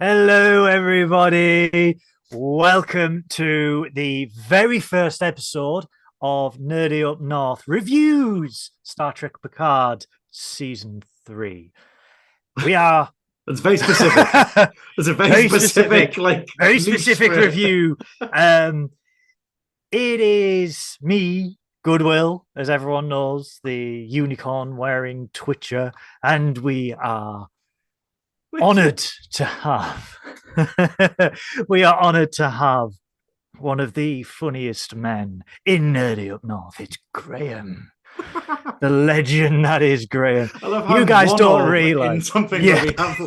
Hello, everybody. Welcome to the very first episode of Nerdy Up North Reviews Star Trek Picard Season 3. We are That's very specific. It's a very, Very specific, specific. like very specific review. Um, it is me, Goodwill, as everyone knows, the unicorn wearing Twitcher, and we are honored to have we are honored to have one of the funniest men in nerdy up north it's Graeme the legend that is Graeme I love you guys don't realise. something Yeah. that we have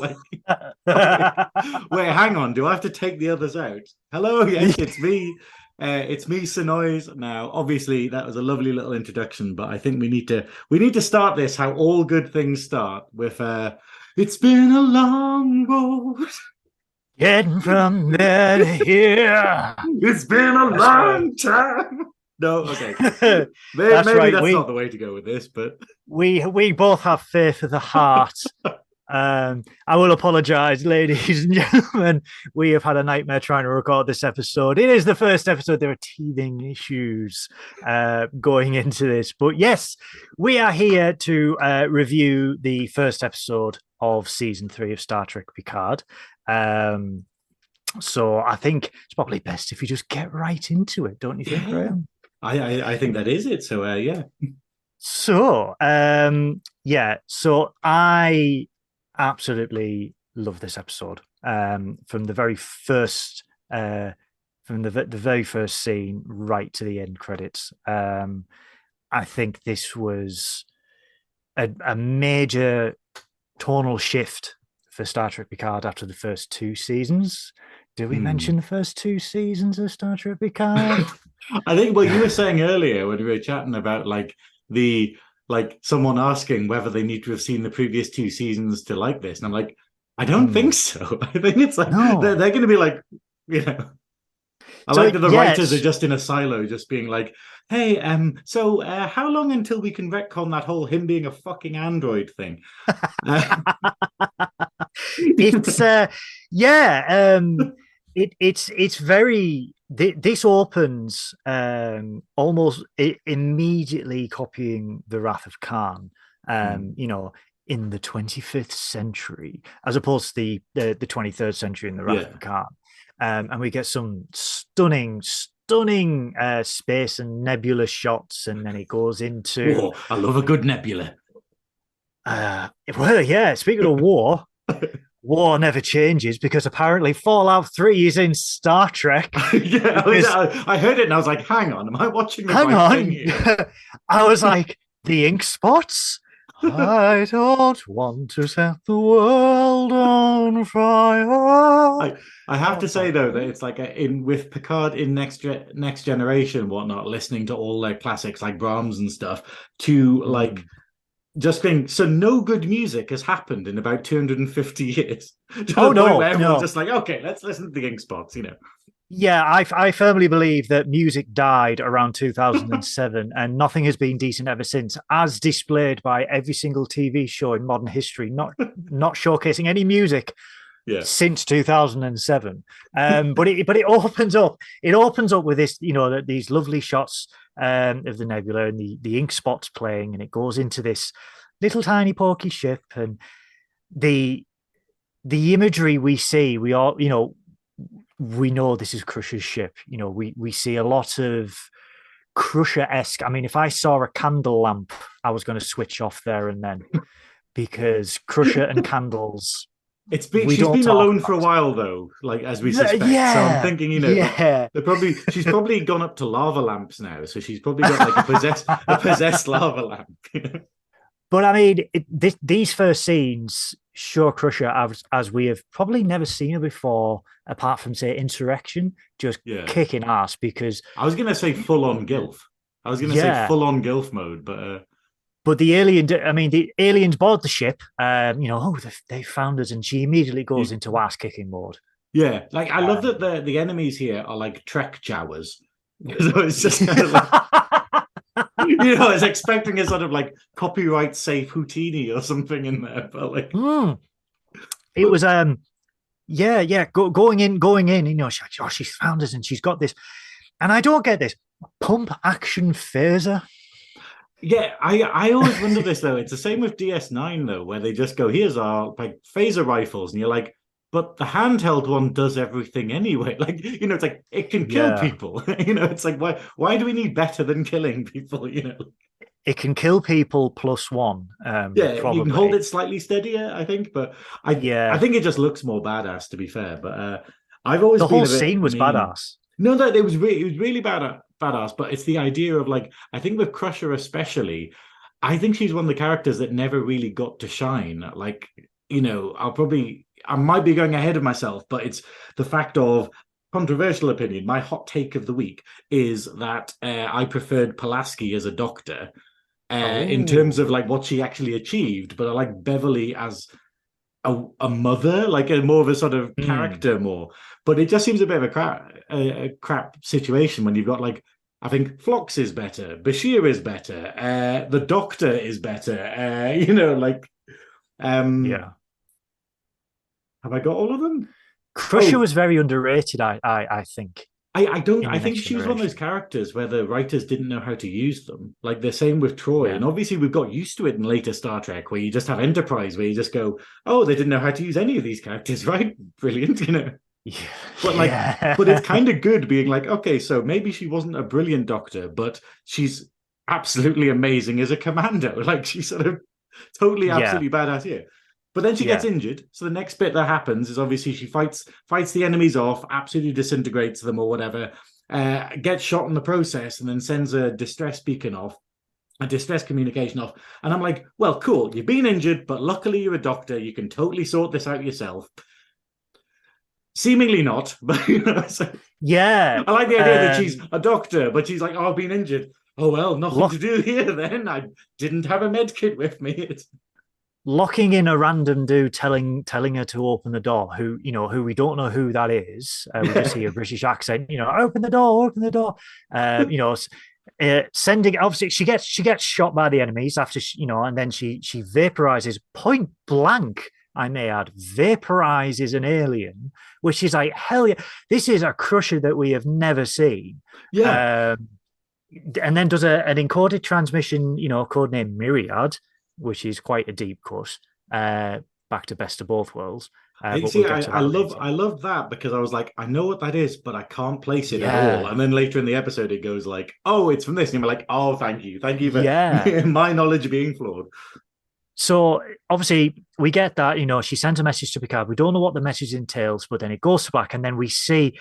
like. Wait, hang on. Do I have to take the others out? Hello, yes, it's me. Uh, it's me, Synoiz. Now, obviously, that was a lovely little introduction, but I think we need to we need to start this how all good things start with. uh It's been a long road. getting from there to here. It's been a That's long time. No, okay. Maybe That's maybe right, that's we- not the way to go with this, but we we both have faith of the heart. Um i will apologize ladies and gentlemen. We have had a nightmare trying to record this episode. It is the first episode. There are teething issues uh going into this. But yes we are here to uh review the first episode of season three of star trek picard um so i think it's probably best if you just get right into it don't you think Yeah. Graeme? I, I I think that is it. So uh, yeah, So, um, yeah, so I absolutely love this episode. Um, from the very first, uh, from the the very first scene right to the end credits. Um, I think this was a, a major tonal shift for Star Trek Picard after the first two seasons. Did we Hmm. mention the first two seasons of Star Trek Picard? I think what you were saying earlier when we were chatting about like the like someone asking whether they need to have seen the previous two seasons to like this, and I'm like, I don't Hmm. think so. I think it's like No. they're, they're going to be like, you know. I So, like that the writers are just in a silo, just being like, "Hey, um, so uh, how long until we can retcon that whole him being a fucking android thing?" Uh, it's uh yeah um it it's it's very thi- this opens um almost immediately copying the wrath of khan um you know in the 25th century as opposed to the the, the 23rd century in the wrath Yeah. of khan um and we get some stunning stunning uh space and nebula shots and then it goes into whoa, I love a good nebula. uh, well, yeah. Speaking of war, war never changes because apparently Fallout Three is in Star Trek. yeah, I, Because- I, heard it and I was like, "Hang on, am I watching the Hang on, here?" I was like, the ink spots. I don't want to set the world on fire. I have to say though that it's like a, in with Picard in next next generation whatnot, listening to all their classics like Brahms and stuff, to like Mm. just being so no good music has happened in about 250 years. Oh, no, everyone's no. just like, okay, let's listen to the ink spots, you know. Yeah, I, I firmly believe that music died around 2007 and nothing has been decent ever since, as displayed by every single TV show in modern history, not not showcasing any music Yeah. since 2007. Um, but it but it opens up. It opens up with this, you know, that these lovely shots um, of the nebula and the the ink spots playing, and it goes into this little tiny porky ship and the the imagery we see. We all, you know, we know this is Crusher's ship. You know, we we see a lot of Crusher esque. I mean, if I saw a candle lamp, I was going to switch off there and then because Crusher and candles. It's been she's been alone for a while though, like as we Yeah, suspect. So yeah, I'm thinking, you know, yeah, they're probably she's probably gone up to lava lamps now, so she's probably got like a possessed a possessed lava lamp. but I mean, it, this, these first scenes show Crusher as, as we have probably never seen her before, apart from say Insurrection, just Yeah. kicking ass because I was gonna say full on gilf. I was gonna Yeah. say full on gilf mode, but uh, But the alien, I mean, the aliens board the ship. Um, you know, oh, they, they found us, and she immediately goes into ass kicking mode. yeah, like I love Um, that the the enemies here are like Trek Jawas. so it's just kind of like, you know, I was expecting a sort of like copyright safe Houdini or something in there, but like Hmm. It was um, Yeah, yeah, go, going in, going in. You know, she, oh, she's found us and she's got this, and I don't get this pump action phaser. Yeah, I I always wonder this though. It's the same with DS9 though, where they just go, "Here's our like phaser rifles," and you're like, "But the handheld one does everything anyway." Like you know, it's like it can kill Yeah. people. you know, it's like why why do we need better than killing people? You know, It can kill people plus one. Um, yeah, probably. you can hold it slightly steadier, I think, but I Yeah. I think it just looks more badass to be fair. But uh, I've always The whole scene was mean- badass. No, that it was really it was really bad badass, but it's the idea of like I think with Crusher especially, I think she's one of the characters that never really got to shine. Like, you know, I'll probably I might be going ahead of myself, but it's the fact of controversial opinion. My hot take of the week is that uh, I preferred Pulaski as a doctor. Uh, in Oh. terms of like what she actually achieved, but I like Beverly as a, a mother, like a more of a sort of Hmm. character more. But it just seems a bit of a crap, a, a crap situation when you've got like, I think Phlox is better, Bashir is better, uh, the Doctor is better. Uh, you know, like, um, Yeah. Have I got all of them? Crusher Oh. was very underrated, I, I, I think. I, I don't. I think she was one of those characters where the writers didn't know how to use them. Like the same with Troi, Yeah. and obviously we've got used to it in later Star Trek, where you just have Enterprise, where you just go, "Oh, they didn't know how to use any of these characters, right? Brilliant, you know." Yeah. But, like, Yeah. but it's kind of good being like, okay, so maybe she wasn't a brilliant doctor, but she's absolutely amazing as a commando. Like she's sort of totally, Yeah. absolutely badass here. But then she Yeah. gets injured. So the next bit that happens is obviously she fights fights the enemies off, absolutely disintegrates them or whatever, uh, gets shot in the process, and then sends a distress beacon off. A distress communication off, and I'm like, well, cool. You've been injured, but luckily you're a doctor. You can totally sort this out yourself. Seemingly not, but you know, so yeah. I like the idea that Um, she's a doctor, but she's like, "Oh, I've been injured." Oh well, nothing Look- to do here then. I didn't have a med kit with me. It's locking in a random dude telling telling her to open the door who you know who we don't know who that is. Uh, we just see a british accent you know open the door open the door. Uh, you know uh, sending obviously she gets she gets shot by the enemies after she, you know and then she she vaporizes point blank i may add vaporizes an alien which is like hell yeah this is a crusher that we have never seen. Yeah, um, and then does a, an encoded transmission, you know, code codename Myriad, which is quite a deep cut. Uh, back to best of both worlds. Uh, I see. we'll I, I love, later. I love that because I was like, I know what that is, but I can't place it Yeah. at all. And then later in the episode, it goes like, "Oh, it's from this," and you're like, "Oh, thank you, thank you for Yeah. my knowledge being flawed." So obviously we get that, you know, she sent a message to Picard. We don't know what the message entails, but then it goes back, and then we see.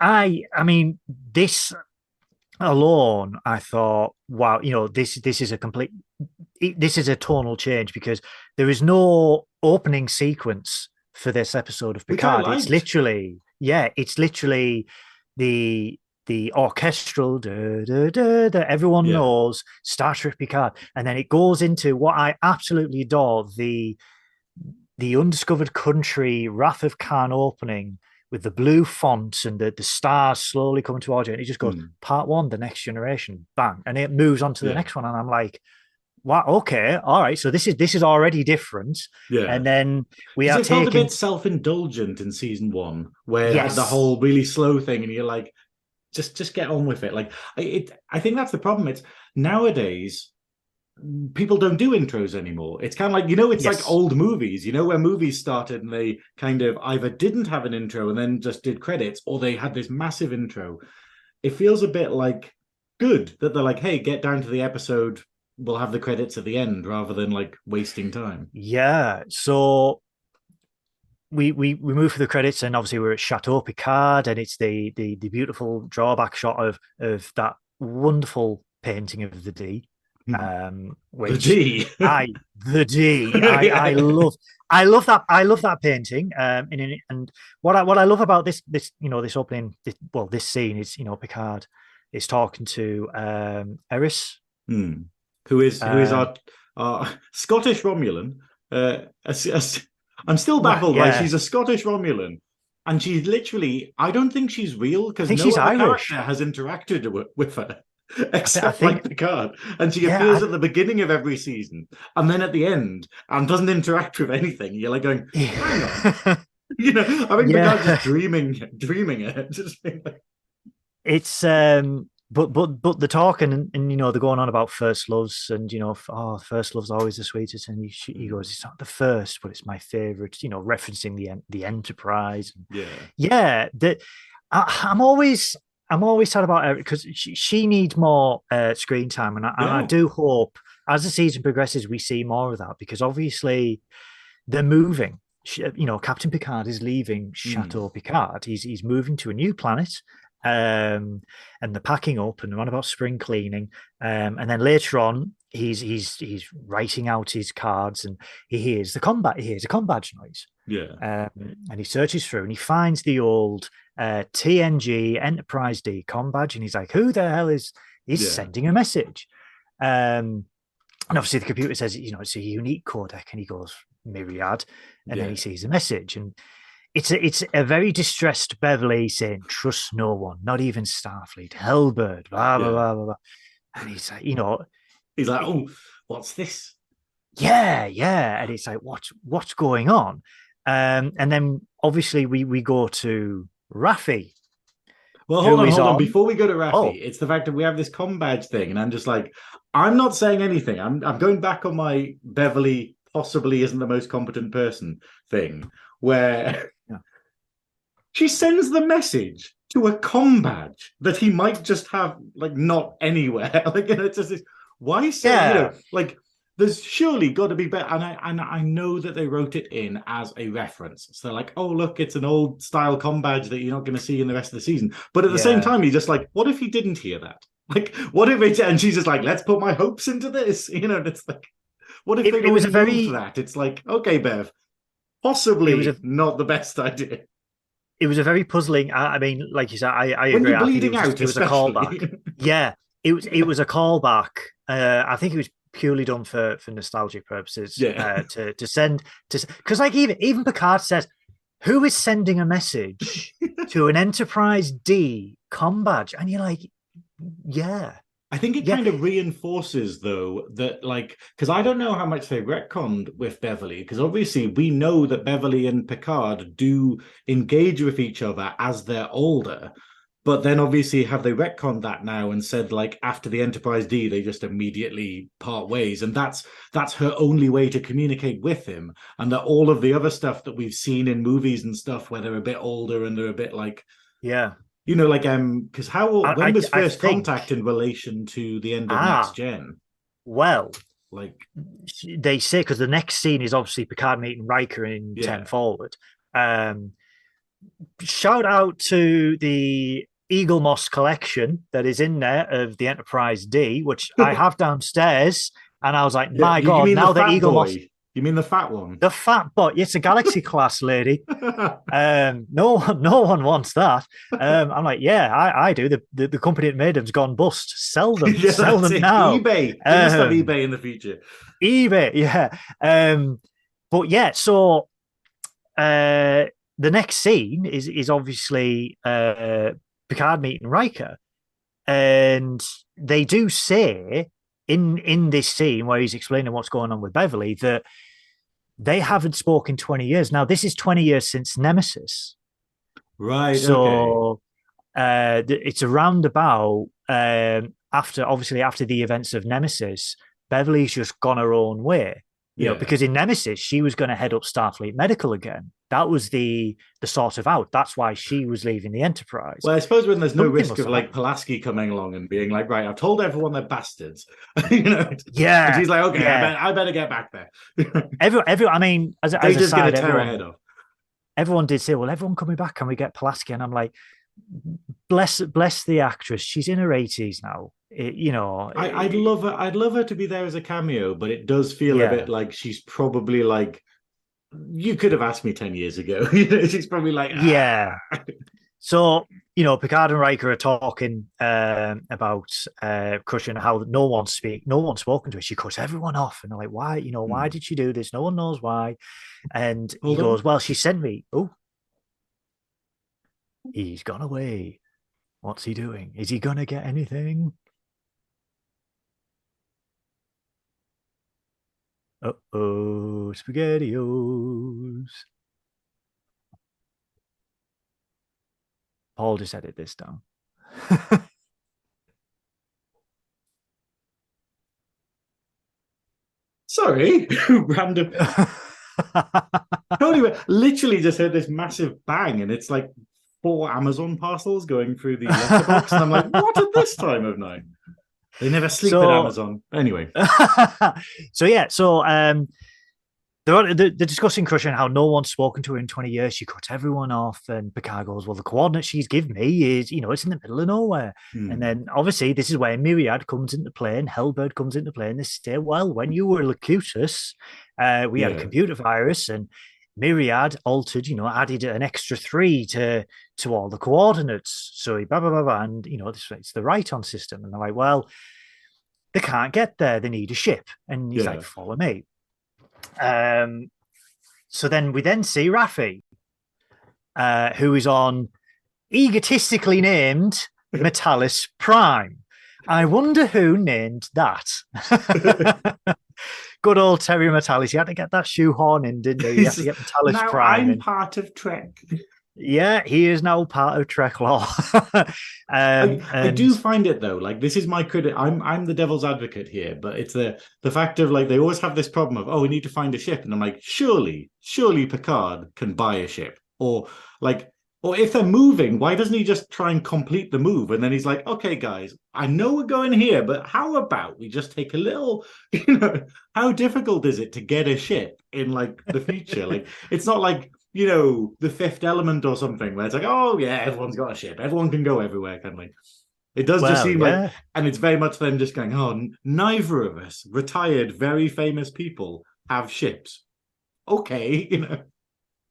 I, I mean, this alone, I thought, wow, you know, this this is a complete, this is a tonal change because there is no opening sequence for this episode of Picard. It's literally, yeah, it's literally the the orchestral da, da, da, that everyone Yeah. knows Star Trek Picard, and then it goes into what I absolutely adore the the undiscovered country Wrath of Khan opening with the blue font and the, the stars slowly coming towards you, and it just goes Hmm. part one, the next generation, bang, and it moves on to the Yeah. next one, and I'm like, wow, okay, all right, so this is this is already different, Yeah, and then we are it felt a bit self-indulgent in season one, where had the whole really slow thing, and you're like, just just get on with it. Like I- it, I think that's the problem. It's nowadays people don't do intros anymore. It's kind of like you know, it's Yes. like old movies. You know, where movies started and they kind of either didn't have an intro and then just did credits, or they had this massive intro. It feels a bit like good that they're like, hey, get down to the episode. We'll have the credits at the end rather than like wasting time. Yeah. So we we we move for the credits, and obviously we're at Chateau Picard, and it's the the the beautiful drawback shot of of that wonderful painting of the D. Hmm. Um, The which D. I the D. I, I love I love that I love that painting. Um, and and what I what I love about this this you know this opening this, well this scene is you know Picard is talking to um Laris. Hmm. Who is who is Uh, our our Scottish Romulan? Uh, as- as- I'm still Well, baffled. Like yeah. she's a Scottish Romulan, and she's literally. I don't think she's real because no other Irish. character has interacted with, with her except think- like Picard, and she Yeah, appears I- at the beginning of every season, and then at the end, and doesn't interact with anything. You're like going, hang on. you know, I think Yeah. Picard's just dreaming, dreaming it. Just it's um but but but the talking and, and you know they're going on about first loves and you know oh first love's always the sweetest and he, he goes it's not the first but it's my favorite you know referencing the the enterprise yeah, yeah the, I, i'm always i'm always sad about her because she, she needs more uh, screen time and I, and I do hope as the season progresses we see more of that because obviously they're moving. You know captain picard is leaving chateau picard. He's he's moving to a new planet um and they're packing up and on about spring cleaning um and then later on he's he's he's writing out his cards and he hears the combat he hears a combat noise yeah, um, and he searches through and he finds the old uh, TNG Enterprise D com badge, and he's like, "Who the hell is he's Yeah. sending a message?" Um, and obviously the computer says, "You know, it's a unique codec," and he goes Myriad, and Yeah. then he sees a message, and it's a it's a very distressed Beverly saying, "Trust no one, not even Starfleet, Hellbird, blah blah Yeah. blah blah." blah. And he's like, you know, He's like, oh, what's this? yeah yeah and it's like what's what's going on um and then obviously we we go to Raffi Well, hold on, hold on. on? Before we go to Raffi, Oh. it's the fact that we have this com badge thing, and I'm just like, I'm not saying anything. I'm I'm going back on my Beverly possibly isn't the most competent person thing, where. She sends the message to a com badge that he might just have like not anywhere. like you know, it's just this, why say you Yeah. know, like there's surely got to be better. And I and I know that they wrote it in as a reference. So they're like, oh look, it's an old style com badge that you're not going to see in the rest of the season. But at the same time, you're just like, what if he didn't hear that? Like, what if it? And she's just like, let's put my hopes into this. You know, it's like, what if It- they it was a very- that? It's like, okay, Bev, possibly It was a- not the best idea. It was a very puzzling I, I mean like you said I, I When agree you're I bleeding it was, out, it was a especially. callback yeah it was it was a callback uh I think it was purely done for for nostalgic purposes Yeah. uh, to to send to because like even even Picard says who is sending a message to an Enterprise D com badge and you're like yeah I think it Yeah. kind of reinforces, though, that like because I don't know how much they retconned with Beverly, because obviously we know that Beverly and Picard do engage with each other as they're older, but then obviously have they retconned that now and said like after the Enterprise D they just immediately part ways, and that's that's her only way to communicate with him, and that all of the other stuff that we've seen in movies and stuff where they're a bit older and they're a bit like yeah you know, like um, because how I- when was I first think- contact in relation to the end of Ah. next gen? well Like, they say because the next scene is obviously Picard meeting Riker in Yeah. 10 forward. Um, shout out to the Eaglemoss collection that is in there of the Enterprise D, which I have downstairs. And I was like, my you God, now the, Eagle? Moss, You mean the fat one? the fat boy, it's a Galaxy class lady. Um, no one, no one wants that. Um, I'm like, yeah, I, I do. The, the the company that made them's gone bust. Sell them, yeah, sell them it. now. eBay. Must have Um, eBay in the future. eBay, yeah. Um, but yeah, so uh, the next scene is is obviously uh, Picard meeting Riker, and they do say in in this scene where he's explaining what's going on with Beverly that they haven't spoken twenty years. Now this is twenty years since Nemesis, Right. okay. so uh, it's around about um, after obviously after the events of Nemesis. Beverly's just gone her own way you know Yeah. because in nemesis she was going to head up starfleet medical again. That was the the sort of out. That's why she was leaving the enterprise. Well, I suppose when there's no Something risk of like Pulaski coming along and being like, right, I've told everyone they're bastards. you know, and yeah she's like, okay, I, better, I better get back there. every, every i mean as, They're as a just going to tear everyone, head off. everyone did say well everyone coming back can we get pulaski? And i'm like bless bless the actress. She's in her 80s now It- you know I, I'd love her. I'd love her to be there as a cameo, but it does feel Yeah. a bit like she's probably like. You could have asked me ten years ago. she's probably like, "Ah." Yeah. So, you know, Picard and Riker are talking um, about uh, and how no one speak, no one's spoken to her. She cuts everyone off, and they're like, "Why? You know, why Hmm. did she do this? No one knows why." And Hold he on. goes, "Well, she sent me." Oh, he's gone away. What's he doing? Is he gonna get anything? Uh oh, spaghettios. Paul, just edit this down. Sorry, random. totally, literally just heard this massive bang, and it's like four Amazon parcels going through the letterbox. and I'm like, what at this time of night? They never sleep So- at Amazon. Anyway, so yeah, so um, they're, they're, discussing Crusher and how no one's spoken to her in 20 years. She cuts everyone off, and Picard goes, "Well, the coordinates she's given me is, you know, it's in the middle of nowhere." Hmm. And then obviously this is where Myriad comes into play and Hellbird comes into play. And they say, well, when you were Locutus, uh, we had a computer virus and Myriad altered, you know, added an extra three to to all the coordinates. So he blah blah blah, blah and you know, this it's the Ryton system. And they're like, well, they can't get there. They need a ship. And he's Yeah. like, follow me. Um so then we then see Raffi, uh, who is on egotistically named M'Talas Prime. I wonder who named that. Good old Terry Matalas. He had to get that shoehorn in, didn't he? He had to get Metalis now Prime. I'm in. part of Trek. Yeah, he is now part of Trek Law. um, I, I do find it though, like this is my critic. I'm I'm the devil's advocate here, but it's the the fact of like they always have this problem of oh we need to find a ship, and I'm like surely surely Picard can buy a ship or like or if they're moving, why doesn't he just try and complete the move? And then he's like, okay guys, I know we're going here, but how about we just take a little, you know, how difficult is it to get a ship in like the future? like it's not like you know the fifth element or something where it's like oh yeah everyone's got a ship. Everyone can go everywhere kind of like it does just well, seem like and it's very much them just going oh neither of us retired very famous people have ships. Okay you know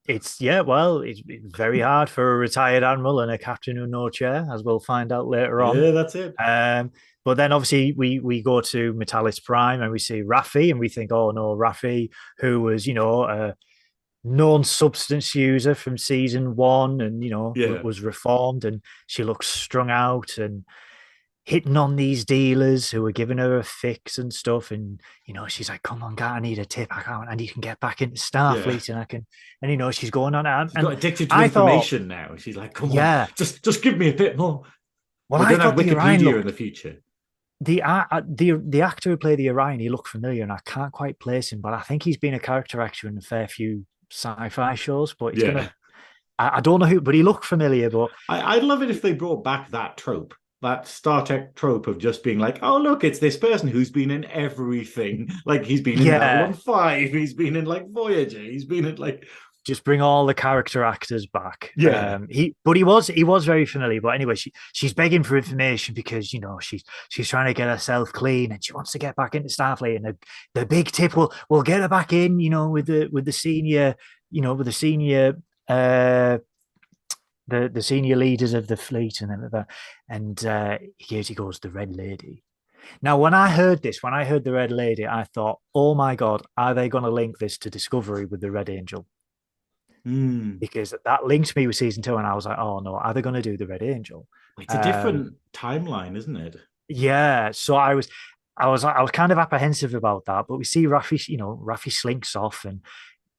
It's yeah, well, it's, it's very hard for a retired admiral and a captain who no chair, as we'll find out later on. yeah that's it Um, but then obviously we we go to M'Talas Prime and we see Raffi and we think, oh no, Raffi, who was you know a known substance user from season one and you know Yeah. was reformed and she looks strung out and hitting on these dealers who were giving her a fix and stuff and you know she's like come on guy i need a tip i can't and you can get back into starfleet and i can and you know she's going on and, she's got addicted to I thought- information now she's like come on yeah just just give me a bit more well i thought have the Orion wikipedia in the future the uh, uh, the the actor who played the Orion, he looked familiar, and I can't quite place him. But I think he's been a character actor in a fair few sci-fi shows. But he's Yeah. gonna, I, I don't know who, but he looked familiar. But I, I'd love it if they brought back that trope, that Star Trek trope of just being like, oh, look, it's this person who's been in everything. Like he's been in Yeah. Babylon 5, he's been in like Voyager, he's been in like, just bring all the character actors back. Yeah. um, he, but he was he was very familiar. But anyway, she she's begging for information because you know she's she's trying to get herself clean and she wants to get back into Starfleet. And the, the big tip will will get her back in. You know, with the with the senior, you know, with the senior. uh the the senior leaders of the fleet and everything. And uh, he goes, he goes, the Red Lady. Now, when I heard this, when I heard the Red Lady, I thought, oh my god, are they going to link this to Discovery with the Red Angel? hmm, Because that linked me with season two, and I was like, oh no, are they going to do the Red Angel? it's a Um, different timeline, isn't it? Yeah. So I was, I was, I was kind of apprehensive about that. But we see Raffi, you know, Raffi slinks off, and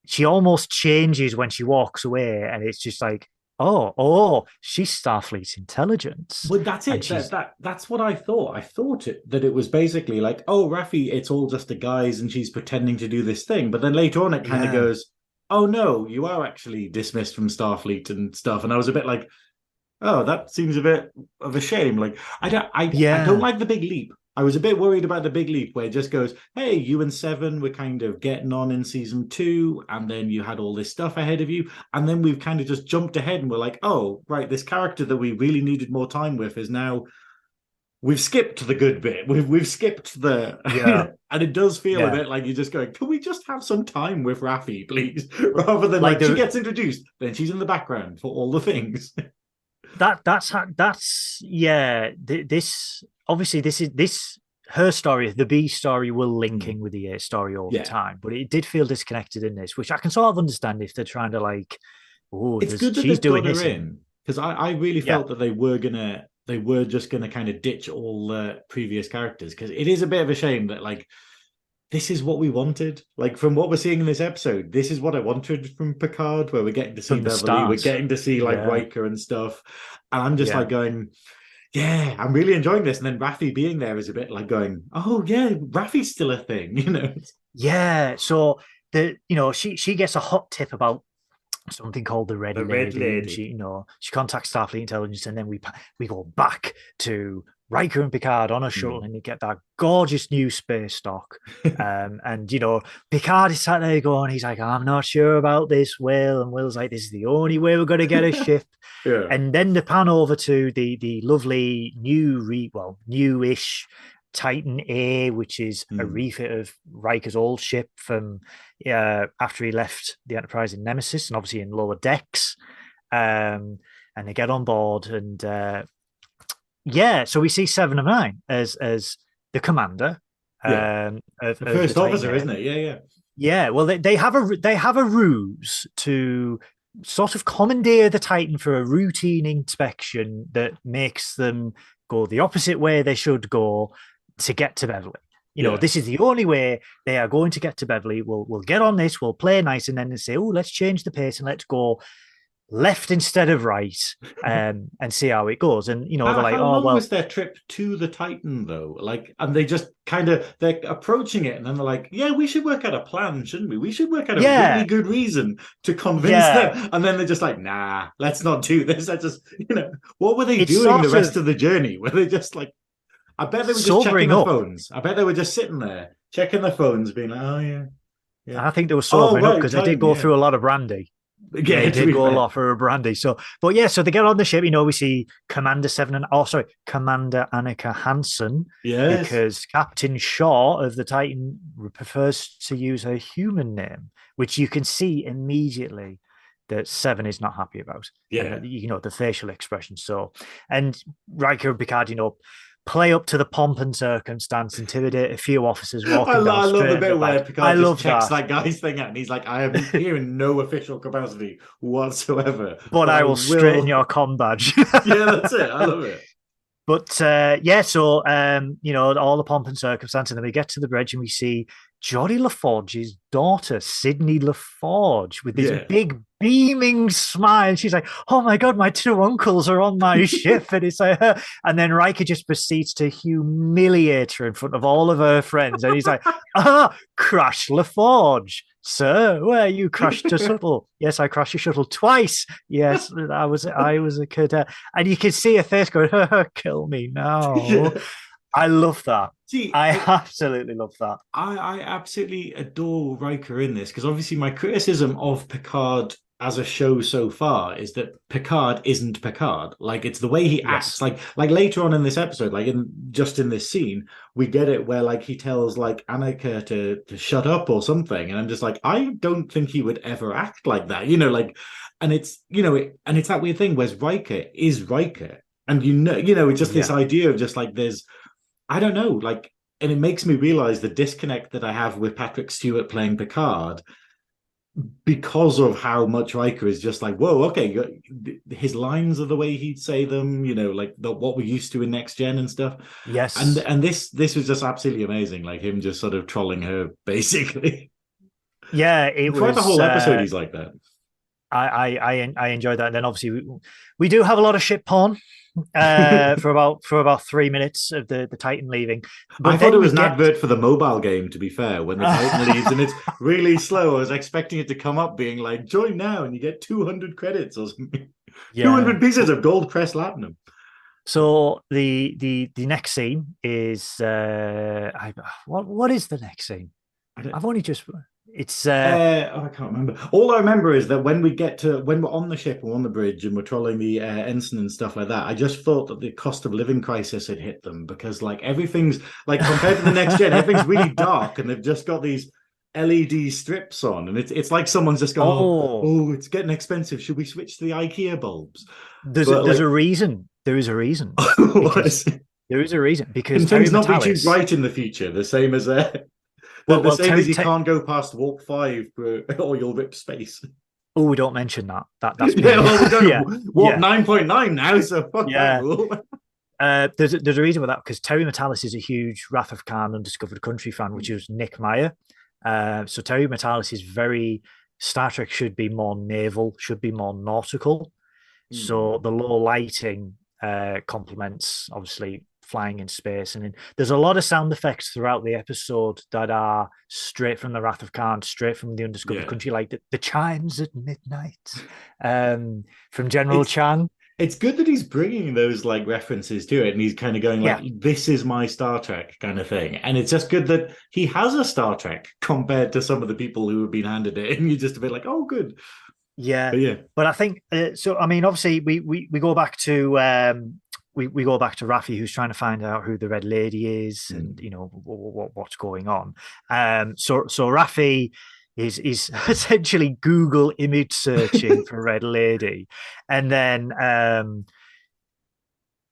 she almost changes when she walks away, and it's just like, oh, oh, she's Starfleet intelligence. Well, that's it. That, that that's what I thought. I thought it, that it was basically like, oh, Raffi, it's all just a guise, and she's pretending to do this thing. But then later on, it kind of Yeah. goes, oh no, you are actually dismissed from Starfleet and stuff. And I was a bit like, oh, that seems a bit of a shame. Like, I don't, I, yeah. I don't like the big leap. I was a bit worried about the big leap where it just goes, hey, you and Seven were kind of getting on in season two, and then you had all this stuff ahead of you. And then we've kind of just jumped ahead and we're like, oh, right, this character that we really needed more time with is now we've skipped the good bit. We've we've skipped the Yeah. and it does feel Yeah. a bit like you're just going, can we just have some time with Raffi, please? Rather than Like like, she gets introduced, then she's in the background for all the things. that that's how that's yeah th- this obviously this is this her story the b story will linking with the a story all Hmm. Yeah. the time but it did feel disconnected in this which i can sort of understand if they're trying to like oh it's good that she's doing her this in because I, I really Yeah. felt that they were gonna they were just gonna kind of ditch all the previous characters because it is a bit of a shame that like this is what we wanted. Like from what we're seeing in this episode, this is what I wanted from Picard, where we're getting to see Beverly, we're getting to see like Yeah. Riker and stuff. And I'm just Yeah. like going, yeah, I'm really enjoying this. And then Raffi being there is a bit like going, oh yeah, Raffi's still a thing, you know? Yeah. So the you know she she gets a hot tip about something called the Red The Lady. Red Lady. She you know she contacts Starfleet Intelligence, and then we we go back to Riker and Picard on a shuttle, Mm. and you get that gorgeous new space dock. um, and you know Picard is sat there going, he's like, I'm not sure about this, Will, and Will's like, this is the only way we're going to get a ship. Yeah. and then the pan over to the the lovely new re well newish Titan A, which is a Hmm. refit of Riker's old ship from uh, after he left the Enterprise in Nemesis, and obviously in lower decks. Um, and they get on board, and uh, yeah, so we see Seven of Nine as as the commander. Yeah. Um, of, the of first Titan officer, isn't it? Yeah, yeah. Yeah, well, they, they have a they have a ruse to sort of commandeer the Titan for a routine inspection that makes them go the opposite way they should go to get to Beverly. You know, Yeah. this is the only way they are going to get to Beverly. We'll we'll get on this, we'll play nice, and then they say, "Oh, let's change the pace and let's go left instead of right, um, and see how it goes." And you know, How, they're like, how "Oh, long well, was their trip to the Titan though? Like, and they just kind of they're approaching it, and then they're like, "Yeah, we should work out a plan, shouldn't we? We should work out a Yeah. really good reason to convince Yeah. them." And then they're just like, "Nah, let's not do this." I just, you know, what were they It's doing the rest of- of the journey? Were they just like? I bet they were just checking their up. phones. I bet they were just sitting there checking their phones, being like, "Oh yeah, yeah. I think they were sobering up right, because they did go yeah. through a lot of brandy." Yeah." to did go a lot for a brandy. So, but yeah, so they get on the ship. You know, we see Commander Seven and oh, sorry, Commander Annika Hansen, Yes. because Captain Shaw of the Titan prefers to use her human name, which you can see immediately that Seven is not happy about. Uh, yeah. And, you know, the facial expression. So, and Riker and Picard, you know. Play up to the pomp and circumstance, intimidate a few officers walking I, down I love the bit where back. Picard I love checks that. that. guy's thing out, and he's like, "I am here in no official capacity whatsoever, but I will straighten your com badge. yeah, that's it. I love it. But uh, yeah, so um, you know, all the pomp and circumstance, and then we get to the bridge and we see Geordi LaForge's daughter, Sidney LaForge, with this Yeah. big beaming smile. She's like, "Oh my god, my two uncles are on my ship," and it's like, and then Riker just proceeds to humiliate her in front of all of her friends, and he's like, "Ah, Crash LaForge." Sir, where you crashed your shuttle? Yes, I crashed your shuttle twice. Yes, I was I was a cadet, and you can see her face going, "Kill me now." Yeah. I love that. See, I absolutely love that. I, I absolutely adore Riker in this because obviously my criticism of Picard as a show so far is that Picard isn't Picard. Like it's the way he Yes. acts. Like like later on in this episode, like in just in this scene, we get it where like he tells like Annika to to shut up or something, and I'm just like, I don't think he would ever act like that. You know, like, and it's you know, it, and it's that weird thing. Whereas Riker is Riker, and you know, you know, it's just this idea of just like there's, I don't know, like and it makes me realize the disconnect that I have with Patrick Stewart playing Picard because of how much Riker is just like, whoa, okay, his lines are the way he'd say them, you know, like the, what we're used to in Next Gen and stuff. Yes, And and this this was just absolutely amazing, like him just sort of trolling her basically. yeah, it was the whole episode, uh, he's like that. I, I I I enjoyed that. And then obviously we, we do have a lot of shit porn uh, for about for about three minutes of the the Titan leaving. But I thought it was an get- advert for the mobile game, to be fair, when the Titan leaves and it's really slow. I was expecting it to come up being like, join now and you get 200 credits or something. Yeah. 200 pieces of gold press latinum. So the the the next scene is uh I what what is the next scene? I've only just it's uh, Uh, oh, I can't remember. All I remember is that when we get to when we're on the ship and on the bridge and we're trolling the uh, ensign and stuff like that, I just thought that the cost of living crisis had hit them because like everything's like compared to the next gen, everything's really dark and they've just got these LED strips on, and it's it's like someone's just gone. Oh, oh, oh it's getting expensive. Should we switch to the IKEA bulbs? there's but, a, there's like- a reason. There is a reason. What is it? There is a reason because Terry things not be too bright in the future? The same as uh, the, Well- the well, same as you can't go past warp five or you'll rip space. Oh, we don't mention that. That that's yeah, well, we don't yeah. yeah. nine point nine now, so fuck Yeah. that rule. Uh, there's a, there's a reason for that because Terry Matalas is a huge Wrath of Khan Undiscovered Country fan, which is Nick Meyer. Uh, so Terry Matalas is very Star Trek should be more naval, should be more nautical. Mm. So the low lighting uh, complements obviously flying in space, and in, there's a lot of sound effects throughout the episode that are straight from the Wrath of Khan, straight from the Undiscovered yeah. Country, like the, the, chimes at midnight um, from General it's, Chan. it's good that he's bringing those like references to it and he's kind of going like yeah. this is my star trek kind of thing. And it's just good that he has a star trek compared to some of the people who have been handed it and you're just a bit like oh good. Yeah. But yeah. But i think uh, so i mean obviously we we, we go back to um we, we go back to Raffi, who's trying to find out who the Red Lady is, mm. and you know what, what, what's going on. Um, so so Raffi is is essentially Google image searching for Red Lady, and then um,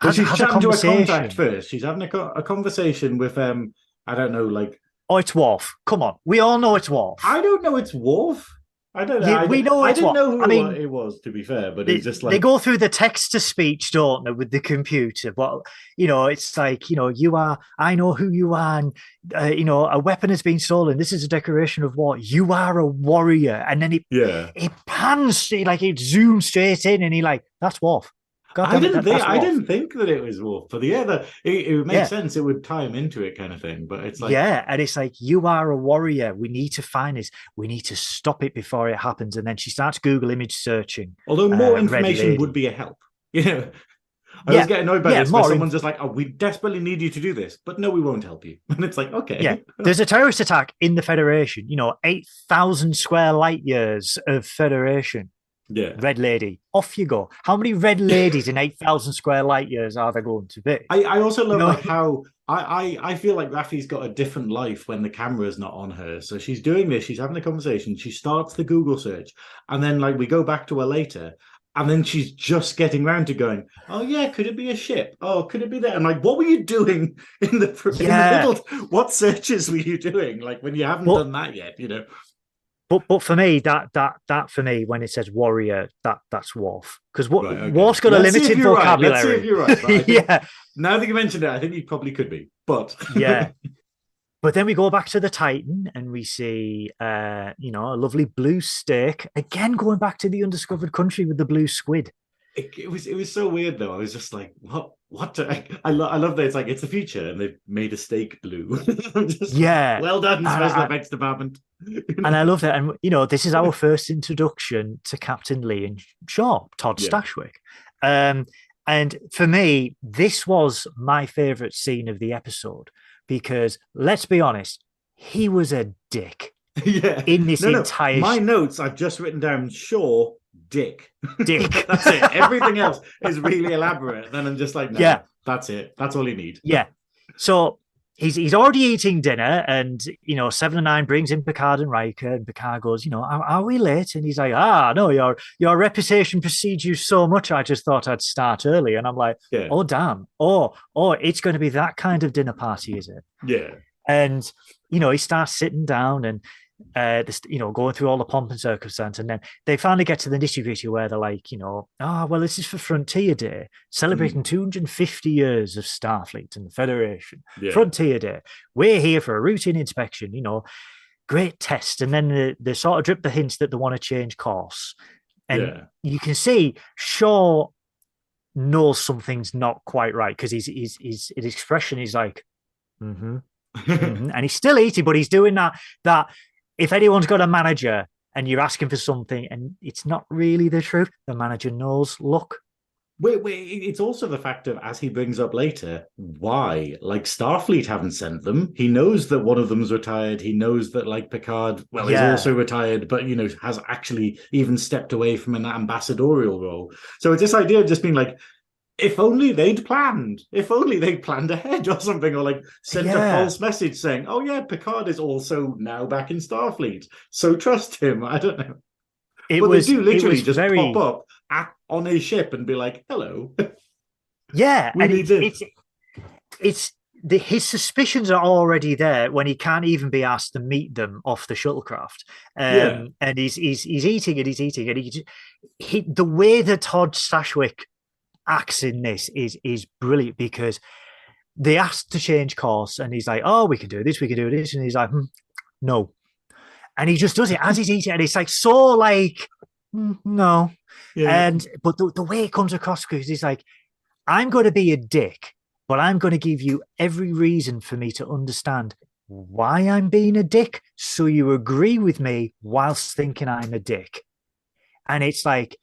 has, she's has chatting to a contact first. She's having a, a conversation with um, I don't know, like oh, it's Worf. Come on, we all know it's Worf. I don't know it's Worf. I don't know. I we know. I didn't know who I mean, it was. To be fair, but they, it's just like they go through the text to speech, don't they, with the computer? But you know, it's like you know, you are. I know who you are. And, uh, you know, a weapon has been stolen. This is a declaration of war. You are a warrior. And then it, yeah, it pans, like it zooms straight in, and he like, that's Worf. God, I didn't think I didn't think that it was Worf, but yeah, the, it, it would make yeah. sense. It would tie him into it, kind of thing. But it's like yeah, and it's like you are a warrior. We need to find this. We need to stop it before it happens. And then she starts Google image searching. Although more uh, information would be a help. You know, I yeah. always get annoyed by yeah, this where someone's just like, "Oh, we desperately need you to do this," but no, we won't help you. And it's like, okay, yeah. There's a terrorist attack in the Federation. You know, eight thousand square light years of Federation yeah. Red Lady. Off you go. How many red ladies in 8,000 square light years are there going to be? I, I also love like how I, I, I feel like Raffi's got a different life when the camera's not on her. So she's doing this, she's having a conversation, she starts the Google search, and then like we go back to her later, and then she's just getting around to going, oh yeah, could it be a ship? Oh, could it be that? I'm like, what were you doing in the, in yeah. the middle? What searches were you doing? Like when you haven't well, done that yet, you know? But but for me, that that that for me, when it says warrior, that that's Worf because what right, okay. Worf's got Let's a limited vocabulary. Right. Right. yeah. Now that you mentioned it, I think he probably could be, but yeah. But then we go back to the Titan and we see, uh, you know, a lovely blue steak again, going back to the undiscovered country with the blue squid. It, it was it was so weird though. I was just like, what what I, I, lo- I love that it's like it's a future and they've made a steak blue. yeah, well done, special effects department. and I love that. And you know, this is our first introduction to Captain Liam Shaw, Todd yeah. Stashwick. Um, and for me, this was my favorite scene of the episode because let's be honest, he was a dick. yeah, in this no, entire. No. My notes, I've just written down Shaw dick. Dick. that's it. Everything else is really elaborate. Then I'm just like, no, yeah, that's it. That's all you need. Yeah. So he's he's already eating dinner, and you know, seven and nine brings in Picard and Riker, and Picard goes, you know, are, are, we late? And he's like, ah, no, your your reputation precedes you so much. I just thought I'd start early, and I'm like, yeah. oh damn, oh oh, it's going to be that kind of dinner party, is it? Yeah. And you know, he starts sitting down, and uh, this, you know, going through all the pomp and circumstance, and then they finally get to the nitty gritty where they're like, you know, ah, oh, well, this is for Frontier Day, celebrating mm. 250 years of Starfleet and the Federation. Yeah. Frontier Day, we're here for a routine inspection, you know, great test, and then they, they sort of drip the hints that they want to change course, and yeah. you can see Shaw knows something's not quite right because his his his, his expression is like, mm-hmm. mm-hmm. and he's still eating, but he's doing that that if anyone's got a manager and you're asking for something and it's not really the truth, the manager knows, look. Wait, wait, it's also the fact of, as he brings up later, why? Like, Starfleet haven't sent them. He knows that one of them's retired. He knows that, like, Picard, well, yeah. he's also retired, but, you know, has actually even stepped away from an ambassadorial role. So it's this idea of just being like, if only they'd planned, if only they'd planned ahead or something, or like sent yeah. a false message saying, "Oh yeah, Picard is also now back in Starfleet, so trust him." I don't know. It but was, they do literally just very... pop up at, on a ship and be like, "Hello." Yeah, and it's, it's, it's the, his suspicions are already there when he can't even be asked to meet them off the shuttlecraft. Um, yeah. and he's he's he's eating and he's eating and he, he the way that Todd Stashwick acts in this is is brilliant because they asked to change course, and he's like, "Oh, we can do this, we can do this," and he's like, hmm, "No," and he just does it as he's eating, and it's like so like, "Mm, "No," Yeah. and but the, the way it comes across because he's like, "I'm going to be a dick, but I'm going to give you every reason for me to understand." Why I'm being a dick, so you agree with me whilst thinking I'm a dick. And it's like,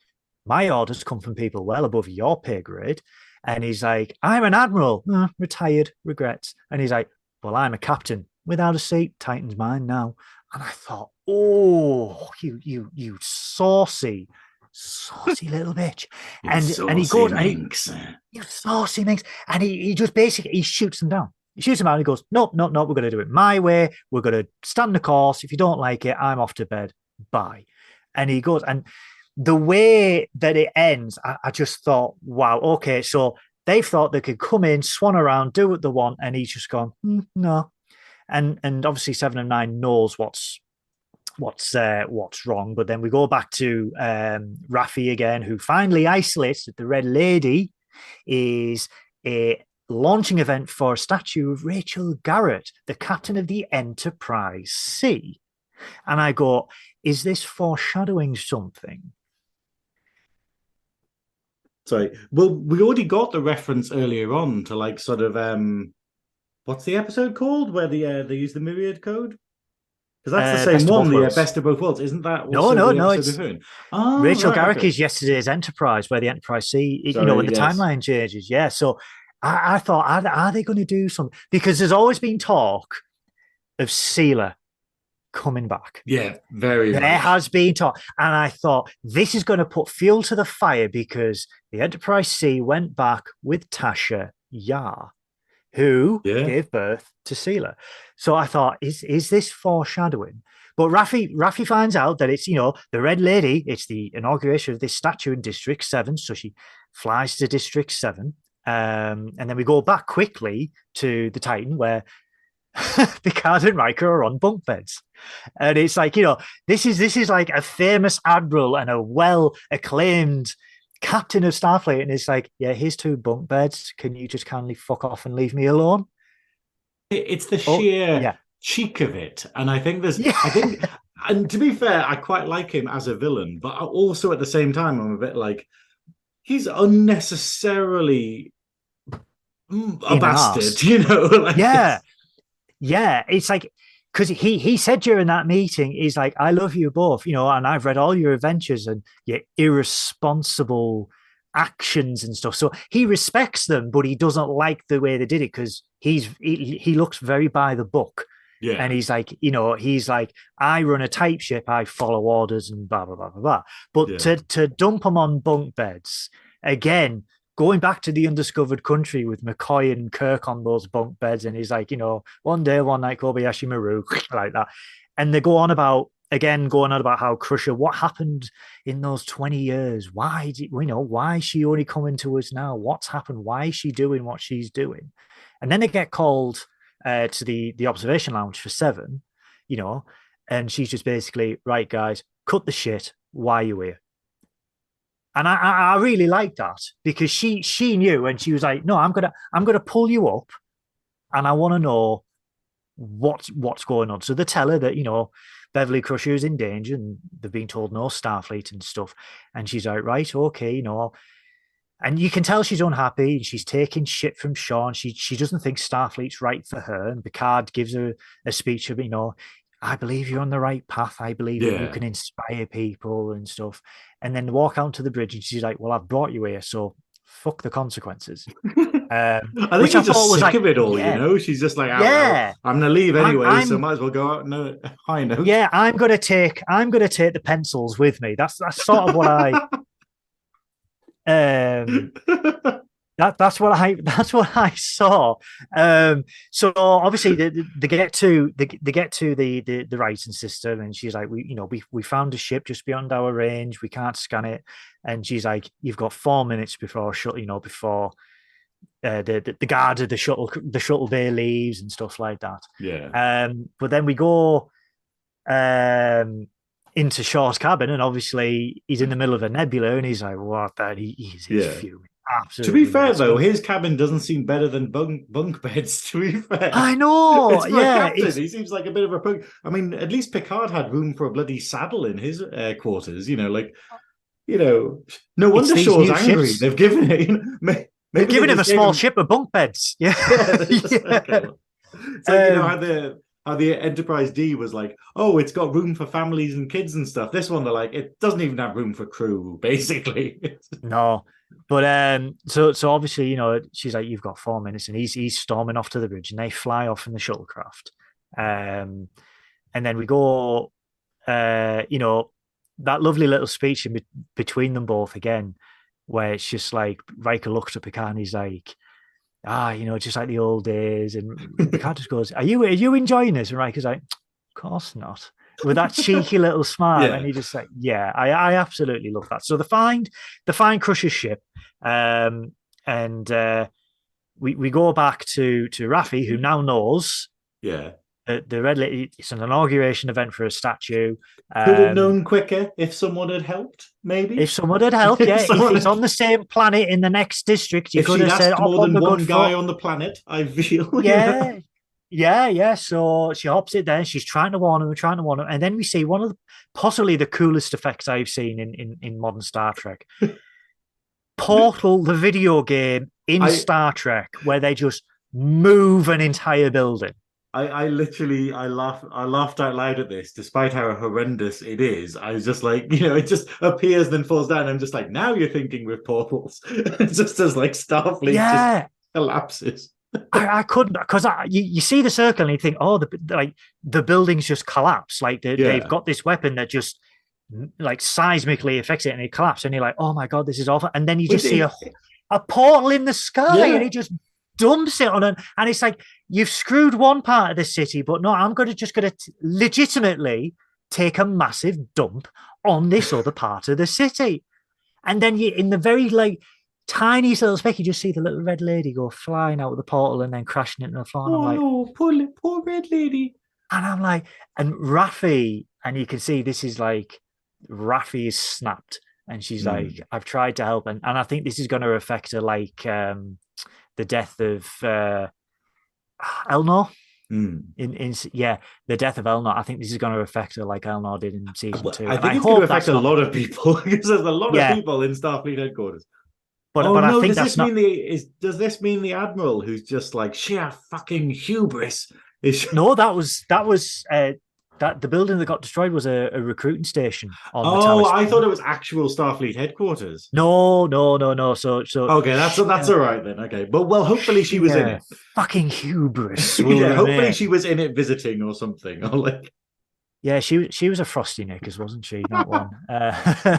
my orders come from people well above your pay grade. And he's like, I'm an admiral, "Uh, retired, regrets. And he's like, Well, I'm a captain without a seat, Titan's mine now. And I thought, Oh, you, you, you saucy, saucy little bitch. You and- and he goes- and he- You saucy minx. And he, he just basically he shoots them down. He shoots them out and he goes, Nope, nope, nope, we're going to do it my way. We're going to stand the course. If you don't like it, I'm off to bed. Bye. And he goes, and the way that it ends, I, I just thought, wow, okay, so they thought they could come in, swan around, do what they want, and he's just gone, "Hmm, no. And and obviously seven and nine knows what's what's uh, what's wrong. But then we go back to um, Raffi again, who finally isolates that the Red Lady is a launching event for a statue of Rachel Garrett, the captain of the Enterprise C. And I go, is this foreshadowing something? Sorry. Well, we already got the reference earlier on to like sort of um what's the episode called where the uh, they use the myriad code? Because that's Uh, the Best same one, the uh, best of both worlds. Isn't that No, no, no, it's- Oh, Rachel right, Garrett okay. is yesterday's Enterprise, where the Enterprise C, you know, Sorry, when the yes. timeline changes. Yeah. So I, I thought, are, they- are they going to do something? Because there's always been talk of Sela coming back. Yeah, very There has been talk. And I thought this is going to put fuel to the fire because the Enterprise C went back with Tasha Yar, who Yeah. gave birth to Sela. So I thought, is is this foreshadowing? But Raffi Raffi finds out that it's, you know, the Red Lady, it's the inauguration of this statue in District 7. So she flies to District 7. Um, and then we go back quickly to the Titan where Picard and Riker are on bunk beds. And it's like, you know, this is this is like a famous admiral and a well acclaimed captain of Starfleet. And it's like, yeah, here's two bunk beds. Can you just kindly fuck off and leave me alone? It's the Oh, sheer yeah. cheek of it, and I think there's. Yeah. I think, and to be fair, I quite like him as a villain, but also at the same time, I'm a bit like he's unnecessarily mm, a In bastard, you know? Like, Yeah. Yeah. It's like because he he said during that meeting, he's like, I love you both, you know, and I've read all your adventures and your irresponsible actions and stuff. So he respects them, but he doesn't like the way they did it because he's he, he looks very by the book. yeah, And he's like, you know, he's like, I run a type ship, I follow orders and blah blah blah blah blah. But Yeah. to to dump them on bunk beds again, going back to the undiscovered country with McCoy and Kirk on those bunk beds, and he's like, you know, one day, one night, Kobayashi Maru, like that. And they go on about again, going on about how Crusher, what happened in those 20 years? Why did you know why is she only coming to us now? What's happened? Why is she doing what she's doing? And then they get called uh, to the the observation lounge for seven, you know, and she's just basically right, guys, cut the shit. Why are you here? And I, I, I really like that because she she knew and she was like, no, I'm gonna I'm gonna pull you up, and I want to know what's what's going on. So they tell her that you know Beverly Crusher is in danger and they've been told no Starfleet and stuff, and she's like, right, okay, you know. And you can tell she's unhappy and she's taking shit from Sean. She she doesn't think Starfleet's right for her. And Picard gives her a speech of, you know, I believe you're on the right path. I believe that you can inspire people and stuff. And then walk out to the bridge and she's like, Well, I've brought you here, so fuck the consequences. Um, I think which I she's just sick like- of it all. yeah. You know, she's just like, "Ah, well, yeah. I'm gonna leave I'm- anyway, so might as well go out no high note. Yeah, I'm gonna take I'm gonna take the pencils with me. That's that's sort of what I um that that's what I that's what I saw. Um, so obviously they, they get to they, they get to the, the the Ryton system, and she's like, we you know we we found a ship just beyond our range. We can't scan it, and she's like, you've got four minutes before shut you know before. Uh, the, the the guard of the shuttle the shuttle bay leaves and stuff like that. yeah. Um, but then we go um, into Shaw's cabin, and obviously he's in the middle of a nebula, and he's like, "What? That he, he's, he's Yeah. fuming, To be fair, though, his cabin doesn't seem better than bunk bunk beds. To be fair, I know. It's for yeah, captain. he seems like a bit of a punk. I mean, at least Picard had room for a bloody saddle in his uh, quarters. You know, like you know, no wonder these Shaw's angry. ships. They've given it. You know, may- they're maybe giving they him a just gave small ship of bunk beds. Yeah, Yeah, Yeah. like, uh, it's like you know Um, how the how the Enterprise D was like, oh, it's got room for families and kids and stuff. This one, they're like, it doesn't even have room for crew, basically. No, but um, so so obviously, you know, she's like, "You've got four minutes," and he's he's storming off to the bridge, and they fly off in the shuttlecraft. Um, and then we go, uh, you know, that lovely little speech in be- between them both again, where it's just like Riker looks at Picard and he's like, "Ah, you know, just like the old days," and Picard just goes, "Are you are you enjoying this?" And Riker's like, "Of course not." With that cheeky little smile, Yeah. and he just like, "Yeah, I, I absolutely love that." So the find the find Crusher's ship, um, and uh, we we go back to to Raffi, who now knows yeah, the red lady. It's an inauguration event for a statue. could have Um, known quicker if someone had helped. Maybe If someone had helped, yeah, if someone it's had- on the same planet in the next district, you if could have said, "Oh, more than the one guy folk." on the planet, I feel. yeah yeah yeah so she hops it there she's trying to warn him trying to warn him and then we see one of the possibly the coolest effects i've seen in in, in modern star trek portal the video game in I- star trek where they just move an entire building I, I literally I laugh I laughed out loud at this, despite how horrendous it is. I was just like, you know, it just appears then falls down. I'm just like, now you're thinking with portals. just as like Starfleet just collapses. I, I couldn't because you, you see the circle and you think, oh, the like the buildings just collapse. Like they, Yeah. they've got this weapon that just like seismically affects it and it collapses. And you're like, oh my god, this is awful. And then you just see a a portal in the sky Yeah. and it just dumps it on an and it's like you've screwed one part of the city, but no, I'm gonna just gonna t- legitimately take a massive dump on this other part of the city. And then you in the very like tiniest little speck, you just see the little red lady go flying out of the portal and then crashing into the floor. And I'm Oh like, no, poor poor red lady. and I'm like, and Raffi, and you can see this is like Raffi is snapped, and she's Mm. like, I've tried to help, and, and I think this is going to affect her like um the death of uh Elnor Hmm. in in yeah the death of Elnor. I think this is going to affect her like Elnor did in season Well, two. I and think it's going to affect a lot of people because there's a lot Yeah. of people in Starfleet headquarters. But oh but no, I think does that's this not. mean the is does this mean the admiral who's just like sheer fucking hubris is No, that was that was uh, that the building that got destroyed was a, a recruiting station. On Oh. I thought it was actual Starfleet headquarters. No, no, no, no. So, so Okay, that's that's all right then. Okay, but well, hopefully she was in Yeah. it. fucking hubris. yeah, hopefully she was in it visiting or something. Or like, Yeah, she she was a frosty knickers, wasn't she? Not one. Uh,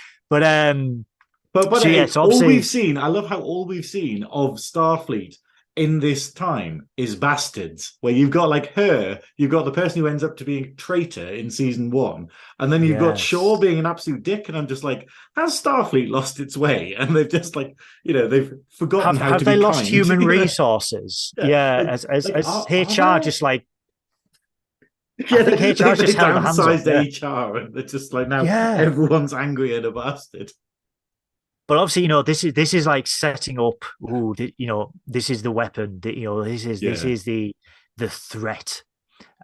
but um, but but So, so all we've seen, I love how all we've seen of Starfleet in this time is bastards. Where you've got like her, you've got the person who ends up to being a traitor in season one, and then you've got Shaw being an absolute dick. And I'm just like, has Starfleet lost its way? And they've just like, you know, they've forgotten have, how have to they be lost kind, human resources? Yeah, Yeah, like- as as, like, as are- are HR they- just like Yeah, they, HR they, just they up, downsized HR, and they're just like now Yeah. everyone's angry and a bastard. But obviously you know this is this is like setting up ooh, th- you know this is the weapon that you know this is this is the the threat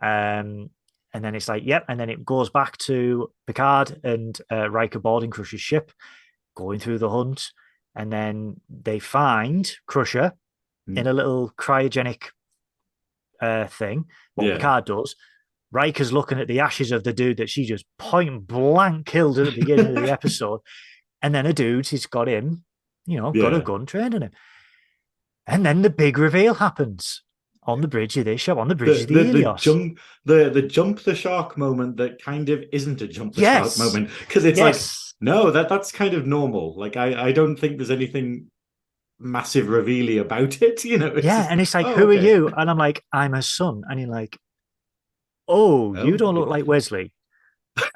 um and then it's like yep and then it goes back to picard and uh, Riker boarding crusher's ship going through the hunt and then they find crusher Hmm. in a little cryogenic uh thing what Yeah. picard does Riker's looking at the ashes of the dude that she just point blank killed at the beginning of the episode. And then a dude, he's got him, you know, got a gun trained on him. And then the big reveal happens on the bridge of this show, on the bridge The, of the, the, the jump, the the jump the shark moment that kind of isn't a jump the Yes. shark moment because it's like no, that that's kind of normal. Like I I don't think there's anything massive revealy about it. You know, yeah. just- And it's like, oh, who okay. are you? And I'm like, I'm a son. And you're like, oh, Oh, you don't look yeah. like Wesley.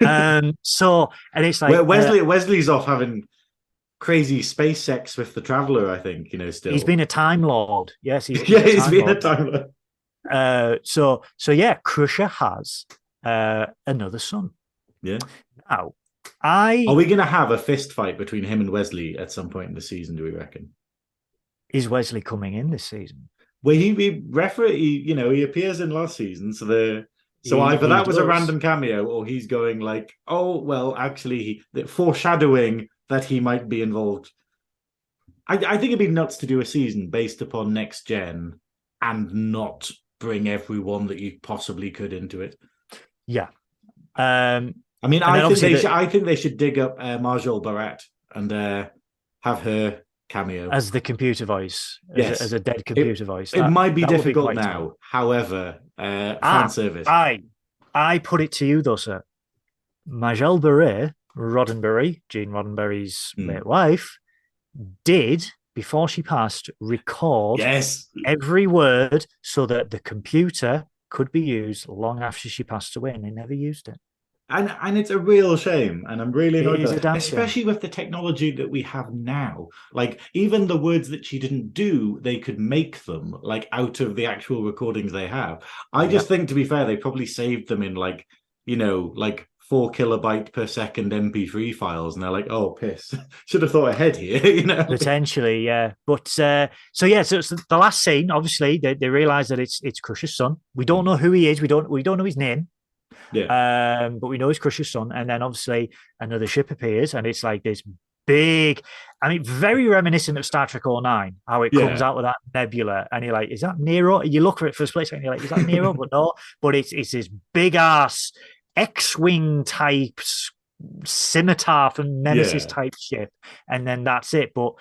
Um, so, and it's like, uh, Wesley Wesley's off having crazy space sex with the traveler. I think you know still. he's been a time lord. Yes. He's yeah, he's been a time Lord. Uh, so so yeah, Crusher has uh, another son. Yeah. Now, I Are we going to have a fist fight between him and Wesley at some point in the season? Do we reckon? is Wesley coming in this season? Well, he, he refer he, you know, he appears in last season, so the so He- either he that was a random cameo, or he's going like, oh well, actually, the foreshadowing that he might be involved. I, I think it'd be nuts to do a season based upon next gen and not bring everyone that you possibly could into it. Yeah. Um, I mean, I think they the- should, I think they should dig up uh, Majel Barrett and uh, have her cameo. as the computer voice, as, a, as a dead computer voice. it might be difficult quite now, tough. however, uh, Ah, fan service. I, I put it to you though, sir. Majel Barrett, Roddenberry, Gene Roddenberry's Hmm. late wife, did before she passed record yes, every word so that the computer could be used long after she passed away, and they never used it. And and it's a real shame, and I'm really annoyed, is by a it, damn shame. especially with the technology that we have now. Like even the words that she didn't do, they could make them like out of the actual recordings they have. I just think, to be fair, they probably saved them in like you know like four kilobyte per second MP3 files, and they're like, oh piss, should have thought ahead here, you know. Potentially, yeah. But uh, so yeah, so it's the last scene. Obviously, they, they realize that it's it's Crusher's son. We don't know who he is. We don't we don't know his name. Yeah. Um, but we know he's Crusher's son. And then obviously another ship appears, and it's like this big. I mean, very reminiscent of Star Trek 09, how it comes out with that nebula, and you're like, is that Nero? You look for it for a split second, you're like, is that Nero? but no, but it's it's this big ass X-wing type scimitar from Nemesis Yeah. type ship, and then that's it. But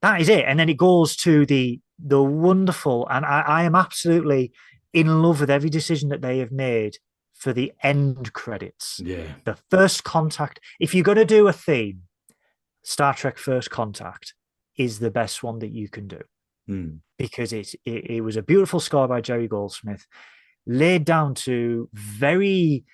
that is it. And then it goes to the the wonderful, and I, I am absolutely in love with every decision that they have made for the end credits. yeah. The first contact. If you're going to do a theme, Star Trek First Contact is the best one that you can do Hmm. because it's it, it was a beautiful score by Jerry Goldsmith, laid down to very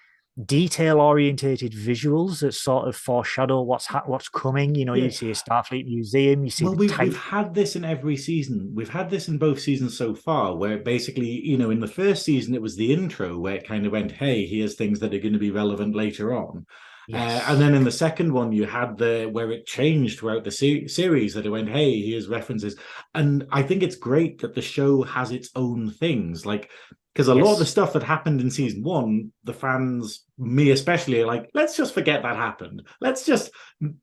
detail orientated visuals that sort of foreshadow what's ha- what's coming. You know, Yeah. you see a Starfleet museum, you see well, we've, we've had this in every season. We've had this in both seasons so far, where basically, you know, in the first season, it was the intro where it kind of went, hey, here's things that are going to be relevant later on. Yes. Uh, and then in the second one, you had the where it changed throughout the se- series that it went, hey, here's references. And I think it's great that the show has its own things. Like, because a lot of the stuff that happened in season one, the fans, me especially, are like, let's just forget that happened. Let's just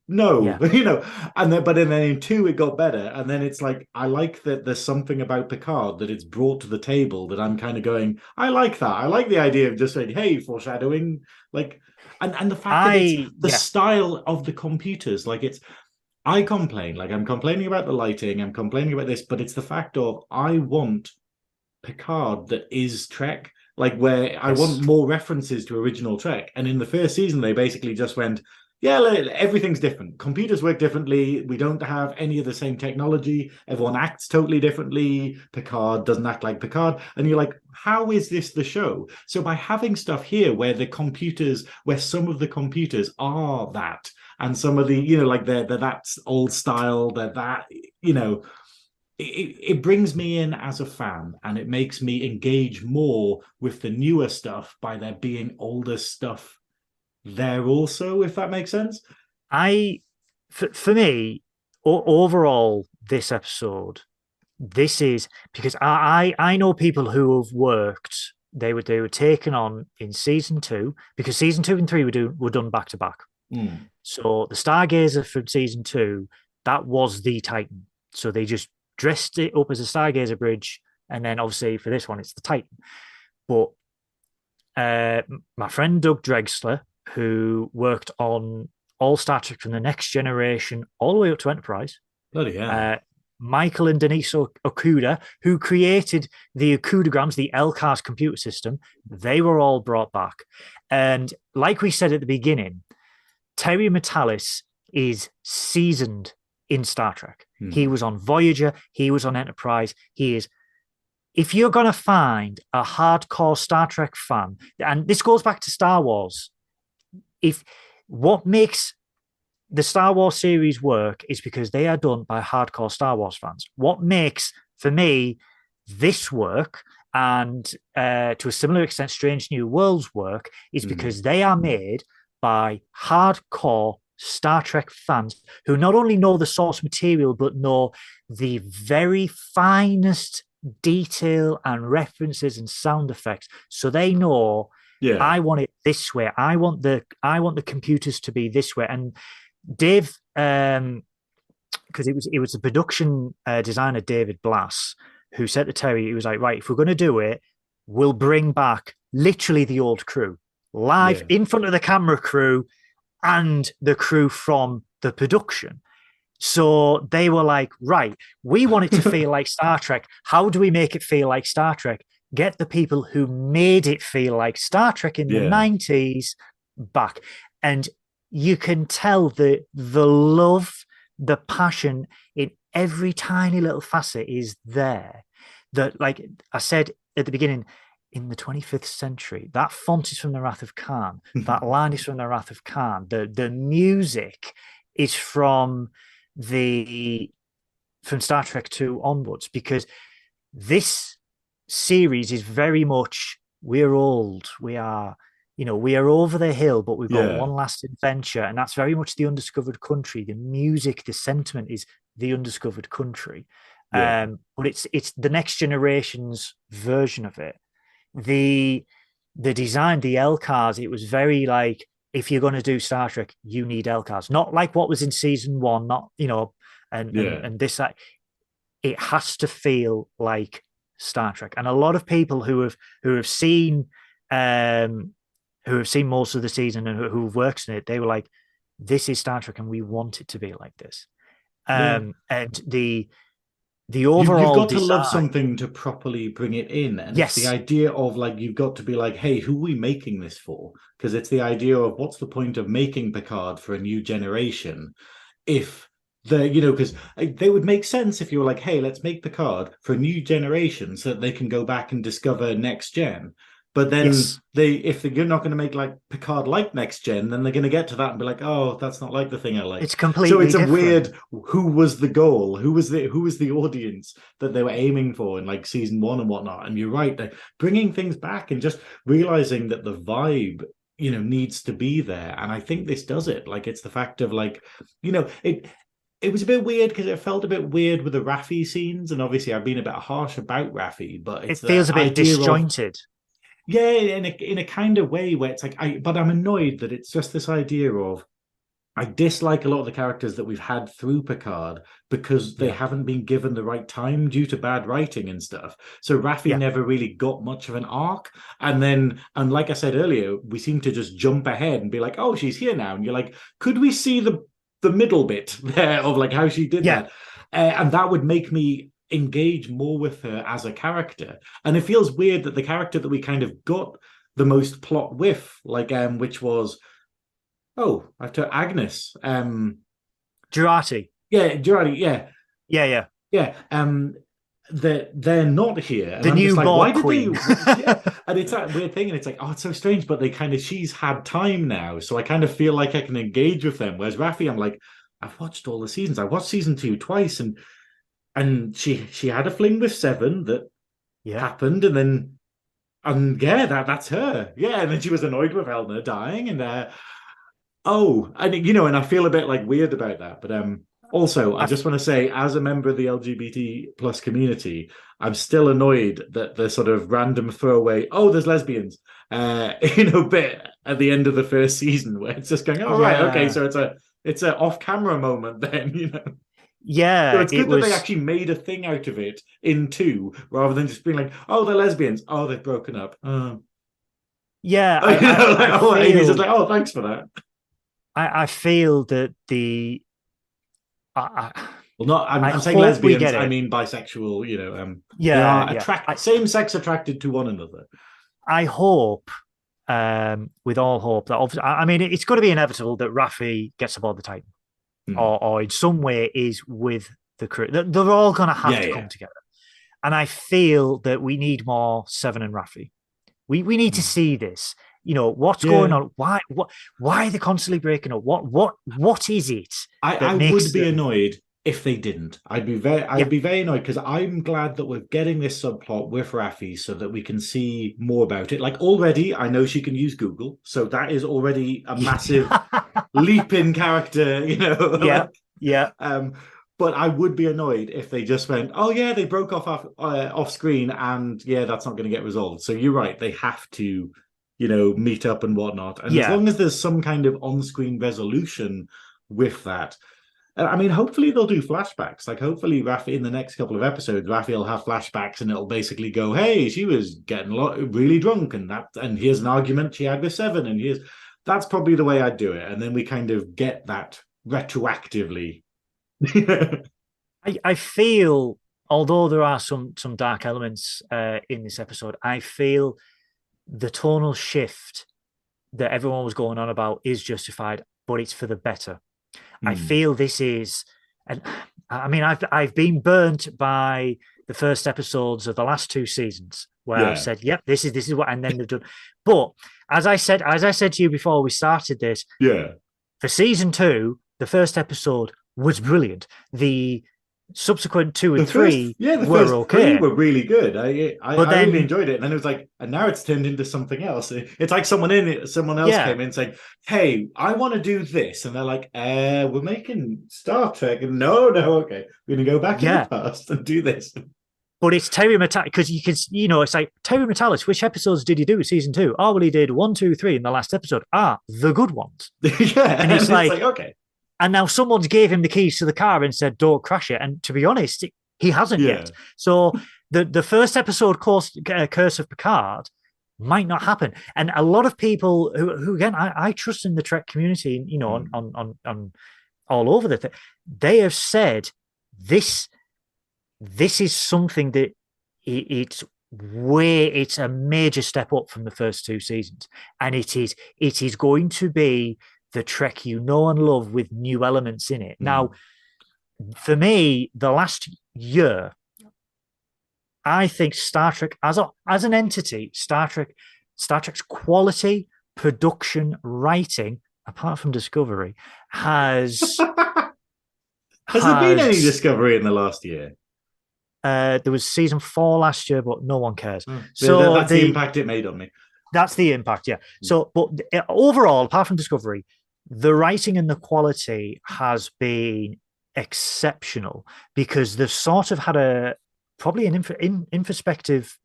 no, Yeah. you know. And then, but in then in two, it got better. And then it's like, I like that there's something about Picard that it's brought to the table that I'm kind of going, I like that. I like the idea of just saying, hey, foreshadowing. Like, and, and the fact that it's the yeah. style of the computers, like it's, I complain, like I'm complaining about the lighting, I'm complaining about this, but it's the fact of I want Picard that is Trek, like where I want more references to original Trek. And in the first season, they basically just went, yeah, everything's different. Computers work differently. We don't have any of the same technology. Everyone acts totally differently. Picard doesn't act like Picard. And you're like, how is this the show? So by having stuff here where the computers, where some of the computers are that, and some of the, you know, like they're, they're that old style, they're that, you know, it, it brings me in as a fan and it makes me engage more with the newer stuff by there being older stuff there also if that makes sense I, for, for me, o- overall, this episode, this is because I, I I know people who have worked. They were they were taken on in season two because season two and three were do, were done back to back. Mm. So the Stargazer from season two, that was the Titan. So they just dressed it up as a Stargazer bridge, and then obviously for this one, it's the Titan. But uh, my friend Doug Drexler, who worked on all Star Trek from the Next Generation all the way up to Enterprise, bloody yeah uh, Michael and Denise Okuda, who created the Okudograms, the LCARS computer system, they were all brought back. And like we said at the beginning, Terry Matalas is seasoned in Star Trek. Hmm. He was on Voyager, he was on Enterprise. He is. If you're going to find a hardcore Star Trek fan, and this goes back to Star Wars, if what makes the Star Wars series work is because they are done by hardcore Star Wars fans. What makes, for me, this work and uh, to a similar extent, Strange New Worlds work is Mhm. because they are made by hardcore Star Trek fans who not only know the source material but know the very finest detail and references and sound effects so they know Yeah. I want it this way. I want the I want the computers to be this way. And Dave, um, because it was it was the production uh, designer David Blass who said to Terry, he was like, right, if we're going to do it, we'll bring back literally the old crew live Yeah. in front of the camera crew and the crew from the production. So they were like, right, we want it to feel like Star Trek. How do we make it feel like Star Trek? Get the people who made it feel like Star Trek in the 90s back. And you can tell the the love, the passion in every tiny little facet is there. That, like I said at the beginning, in the 25th century, that font is from the Wrath of Khan. That line is from the Wrath of Khan. The the music is from the from Star Trek 2 onwards because this series is very much we're old, we are, you know, we are over the hill, but we've got Yeah. one last adventure, and that's very much the undiscovered country. The music, the sentiment is the undiscovered country. Yeah. Um, but it's it's the next generation's version of it. The the design, the LCARS, it was very like if you're going to do Star Trek, you need LCARS, not like what was in season one, not you know, and Yeah. and, and this that. It has to feel like Star Trek, and a lot of people who have who have seen um who have seen most of the season and who, who've worked in it, they were like, "This is Star Trek, and we want it to be like this." Yeah. Um, and the the overall you've got to love something to properly bring it in and Yes. it's the idea of like you've got to be like hey who are we making this for? Because it's the idea of what's the point of making picard for a new generation if the you know because uh, they would make sense if you were like hey let's make picard for a new generation so that they can go back and discover next gen but then Yes. they if they're not going to make like picard like next gen then they're going to get to that and be like oh that's not like the thing i like. It's completely so it's a weird who was the goal? Who was the who was the audience that they were aiming for in like season one and whatnot? And you're right they're bringing things back and just realizing that the vibe you know needs to be there. And i think this does it. Like it's the fact of like you know it it was a bit weird because it felt a bit weird with the Raffi scenes, and obviously I've been a bit harsh about Raffi, but It feels a bit idea of- disjointed. Yeah, in a in a kind of way where it's like I but I'm annoyed that it's just this idea of I dislike a lot of the characters that we've had through Picard because they Yeah. haven't been given the right time due to bad writing and stuff. So Raffi Yeah. never really got much of an arc. And then, and like I said earlier, we seem to just jump ahead and be like, oh, she's here now. And you're like, could we see the the middle bit there of like how she did Yeah. that? Uh, and that would make me engage more with her as a character. And it feels weird that the character that we kind of got the most plot with, like um, which was oh, I to Agnes. Um Jurati. yeah, Jurati, yeah, Yeah, yeah. yeah. Um they're they're not here. And The I'm new like, why did queen. they yeah. and it's that weird thing, and it's like, oh, it's so strange, but they kind of she's had time now, so I kind of feel like I can engage with them. Whereas Raffi, I'm like, I've watched all the seasons. I watched season two twice, and and she she had a fling with Seven that Yeah. happened, and then and yeah, that that's her. Yeah, and then she was annoyed with Elnor dying, and uh oh, and you know, and I feel a bit like weird about that, but um. Also, I just want to say, as a member of the LGBT plus community, I'm still annoyed that the sort of random throwaway, oh, there's lesbians, uh, you know, bit at the end of the first season where it's just going, oh right, okay, so it's a it's a off camera moment then, you know. Yeah. So it's it good that was, they actually made a thing out of it in two, rather than just being like, "Oh, they're lesbians. Oh, they've broken up." Oh, yeah. Know, I, like, I, oh, I Amy's feel, just like, "Oh, thanks for that." I, I feel that the I, I, Well, not. I'm, I I'm saying lesbians. I mean bisexual. You know, um, yeah, yeah. attract same sex attracted to one another. I hope, um, with all hope, that obviously, I I mean, it's got to be inevitable that Raffi gets aboard the Titan, Hmm. or, or in some way is with the crew. They're, all going to have Yeah, to yeah. come together, and I feel that we need more Seven and Raffi. We we need to Hmm. see this. You know what's Yeah. going on? Why what? Why are they constantly breaking up? What what what is it? I, I would be them- annoyed if they didn't. I'd be very I'd Yeah. be very annoyed because I'm glad that we're getting this subplot with Raffi so that we can see more about it. Like already, I know she can use Google, so that is already a massive leap in character, you know. Yeah. like, yeah, um, but I would be annoyed if they just went, "Oh yeah, they broke off off, uh, off screen, and yeah, that's not going to get resolved." So you're right; they have to, you know, meet up and whatnot. And as long as there's some kind of on-screen resolution with that, I mean, hopefully they'll do flashbacks. Like, hopefully, Raffi in the next couple of episodes, Raffi will have flashbacks, and it'll basically go, "Hey, she was getting lot, really drunk, and that, and here's an argument she had with Seven, and here's." That's probably the way I'd do it, and then we kind of get that retroactively. I, I feel although there are some some dark elements uh, in this episode, I feel the tonal shift that everyone was going on about is justified, but it's for the better. I Mm. feel this is, and I mean, I've I've been burnt by the first episodes of the last two seasons where Yeah. I've said, "Yep, this is this is what," and then they've done. But as I said, as I said to you before we started this, yeah. for season two, the first episode was brilliant. The subsequent two and three yeah, the were first okay. three were really good. I I, I really enjoyed it, and then it was like, and now it's turned into something else. It's like someone in it, someone else Yeah. came in saying, "Hey, I want to do this," and they're like, "Uh, we're making Star Trek." And no, no, okay, we're gonna go back Yeah. in the past and do this. But it's Terry Matalas because you can, you know, it's like Terry Matalas. Which episodes did he do season two? Oh, well, he did one, two, three in the last episode. Ah, the good ones. yeah, And it's like- okay, And now someone's gave him the keys to the car and said, "Don't crash it." And to be honest, he hasn't yeah, yet. So the the first episode, course, uh, Curse of Picard, might not happen. And a lot of people who, who again, I, I trust in the Trek community, you know, Mm. on, on on on all over the thing, they have said this this is something that it, it's way it's a major step up from the first two seasons, and it is it is going to be the Trek you know and love with new elements in it. Now, for me, the last year, I think Star Trek as a as an entity, Star Trek, Star Trek's quality, production, writing, apart from Discovery, has Has there been any discovery in the last year? uh, there was season four last year, but no one cares. So So that's the the- impact it made on me. That's the impact, yeah. So, but uh, overall, apart from Discovery, the writing and the quality has been exceptional because they've sort of had a probably an inf- in, introspective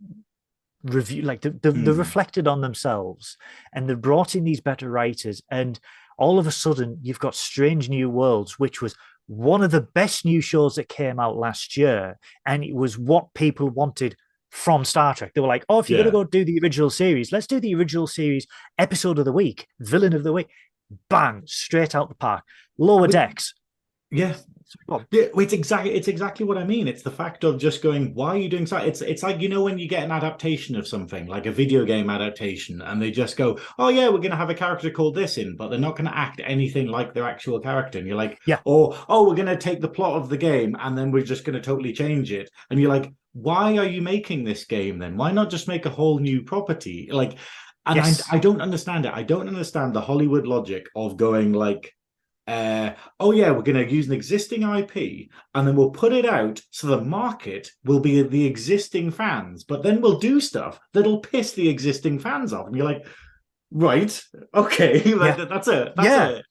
review, like they've, they've, they've Mm. reflected on themselves and they've brought in these better writers. And all of a sudden, you've got Strange New Worlds, which was one of the best new shows that came out last year. And it was what people wanted from Star Trek. They were like, oh, if you're Yeah. going to go do the original series, let's do the original series episode of the week, villain of the week. Bang, straight out the park. Lower But- decks. Yeah, Yeah, it's exactly it's exactly what I mean. It's the fact of just going, why are you doing so? It's it's like you know when you get an adaptation of something, like a video game adaptation, and they just go, oh yeah, we're gonna have a character called this in, but they're not gonna act anything like their actual character. And you're like, Yeah. or oh, we're gonna take the plot of the game and then we're just gonna totally change it. And you're like, why are you making this game then? Why not just make a whole new property? Like, and Yes. I I don't understand it. I don't understand the Hollywood logic of going like uh, oh yeah, we're going to use an existing IP and then we'll put it out so the market will be the existing fans, but then we'll do stuff that'll piss the existing fans off. And you're like, right, okay, like, Yeah. that's it. that's Yeah. a,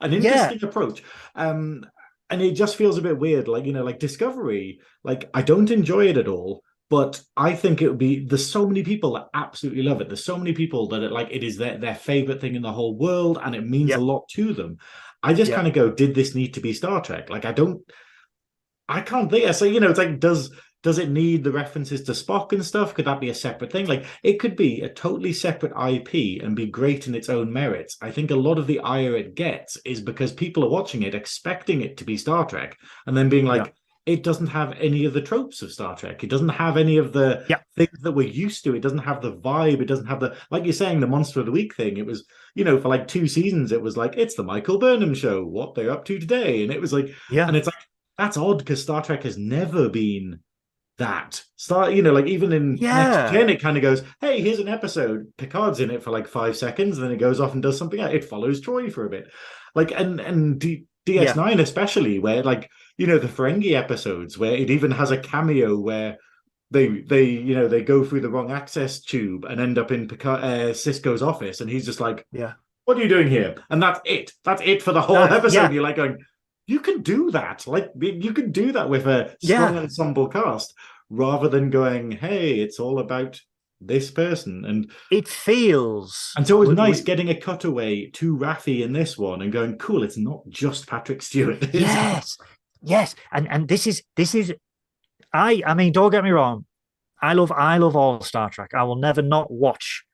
an interesting approach. Um, and it just feels a bit weird, like you know, like Discovery. Like I don't enjoy it at all. But I think it would be there's so many people that absolutely love it. There's so many people that it like it is their, their favorite thing in the whole world and it means Yep. a lot to them. I just Yep. kind of go, did this need to be Star Trek? Like I don't I can't think. So you know, it's like does does it need the references to Spock and stuff? Could that be a separate thing? Like it could be a totally separate IP and be great in its own merits. I think a lot of the ire it gets is because people are watching it expecting it to be Star Trek and then being like, Yeah. it doesn't have any of the tropes of Star Trek. It doesn't have any of the Yeah. things that we're used to. It doesn't have the vibe. It doesn't have the like you're saying the monster of the week thing. It was you know for like two seasons it was like it's the Michael Burnham show. What they're up to today, and it was like Yeah. and it's like that's odd because Star Trek has never been that. start you know, like even in Yeah. Next Gen, it kind of goes, "Hey, here's an episode. Picard's in it for like five seconds, and then it goes off and does something else. It follows Troi for a bit, like and and do DS9 especially, where like you know the Ferengi episodes, where it even has a cameo where they they you know they go through the wrong access tube and end up in Picard, uh, Sisko's office, and he's just like, Yeah. what are you doing here?" And that's it. That's it for the whole That- episode. yeah. You're like going, "You can do that. Like you can do that with a Yeah. strong ensemble cast, rather than going, hey, it's all about." This person and It feels and so it was nice we- getting a cutaway to Raffi in this one and going, cool, it's not just Patrick Stewart. Yes yes and and this is this is i i mean don't get me wrong i love i love all star trek i will never not watch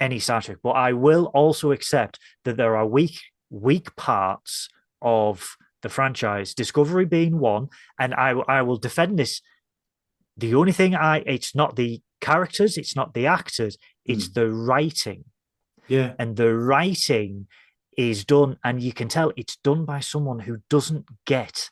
any star trek but i will also accept that there are weak weak parts of the franchise discovery being one and i i will defend this. The only thing i it's not the characters it's not the actors it's hmm. the writing. Yeah. and the writing is done and you can tell it's done by someone who doesn't get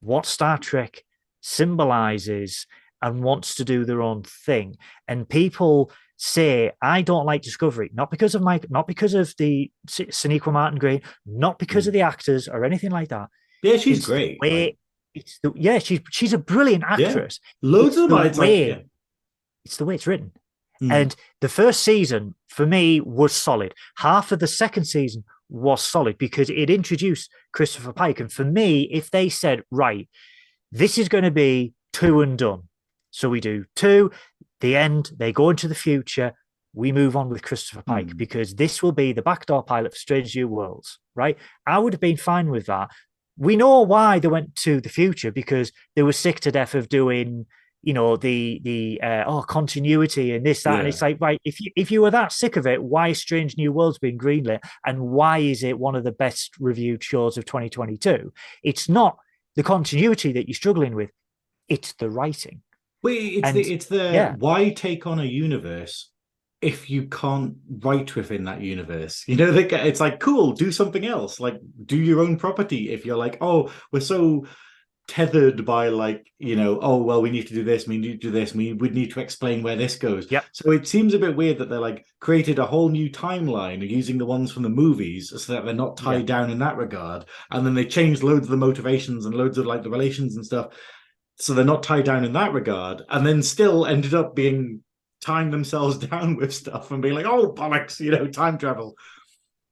what star trek symbolizes and wants to do their own thing. And people say i don't like discovery not because of my not because of the Sonequa martin green not because of the actors or anything like that Yeah, she's It's great. way- Like, it's the, yeah she's she's a brilliant Yeah. actress loads it's of them. the It's like, way- yeah. it's the way it's written Mm. and the first season for me was solid. Half of the second season was solid because it introduced Christopher Pike. And for me, if they said, right, this is going to be two and done. So we do two, the end, they go into the future, we move on with Christopher Pike Hmm. because this will be the backdoor pilot for Strange New Worlds, right? I would have been fine with that. We know why they went to the future because they were sick to death of doing you know the the uh, oh continuity and this that and it's like right if you if you were that sick of it why is strange new worlds being greenlit and why is it one of the best reviewed shows of 2022 it's not the continuity that you're struggling with it's the writing Wait, it's And- the it's the yeah. why take on a universe if you can't write within that universe? You know, they, it's like cool, do something else. Like do your own property. If you're like, oh, we're so tethered by like you know oh well we need to do this we need to do this we would need to explain where this goes yeah so it seems a bit weird that they're like created a whole new timeline using the ones from the movies so that they're not tied Yeah. down in that regard and then they changed loads of the motivations and loads of like the relations and stuff so they're not tied down in that regard and then still ended up being tying themselves down with stuff and being like oh bollocks you know time travel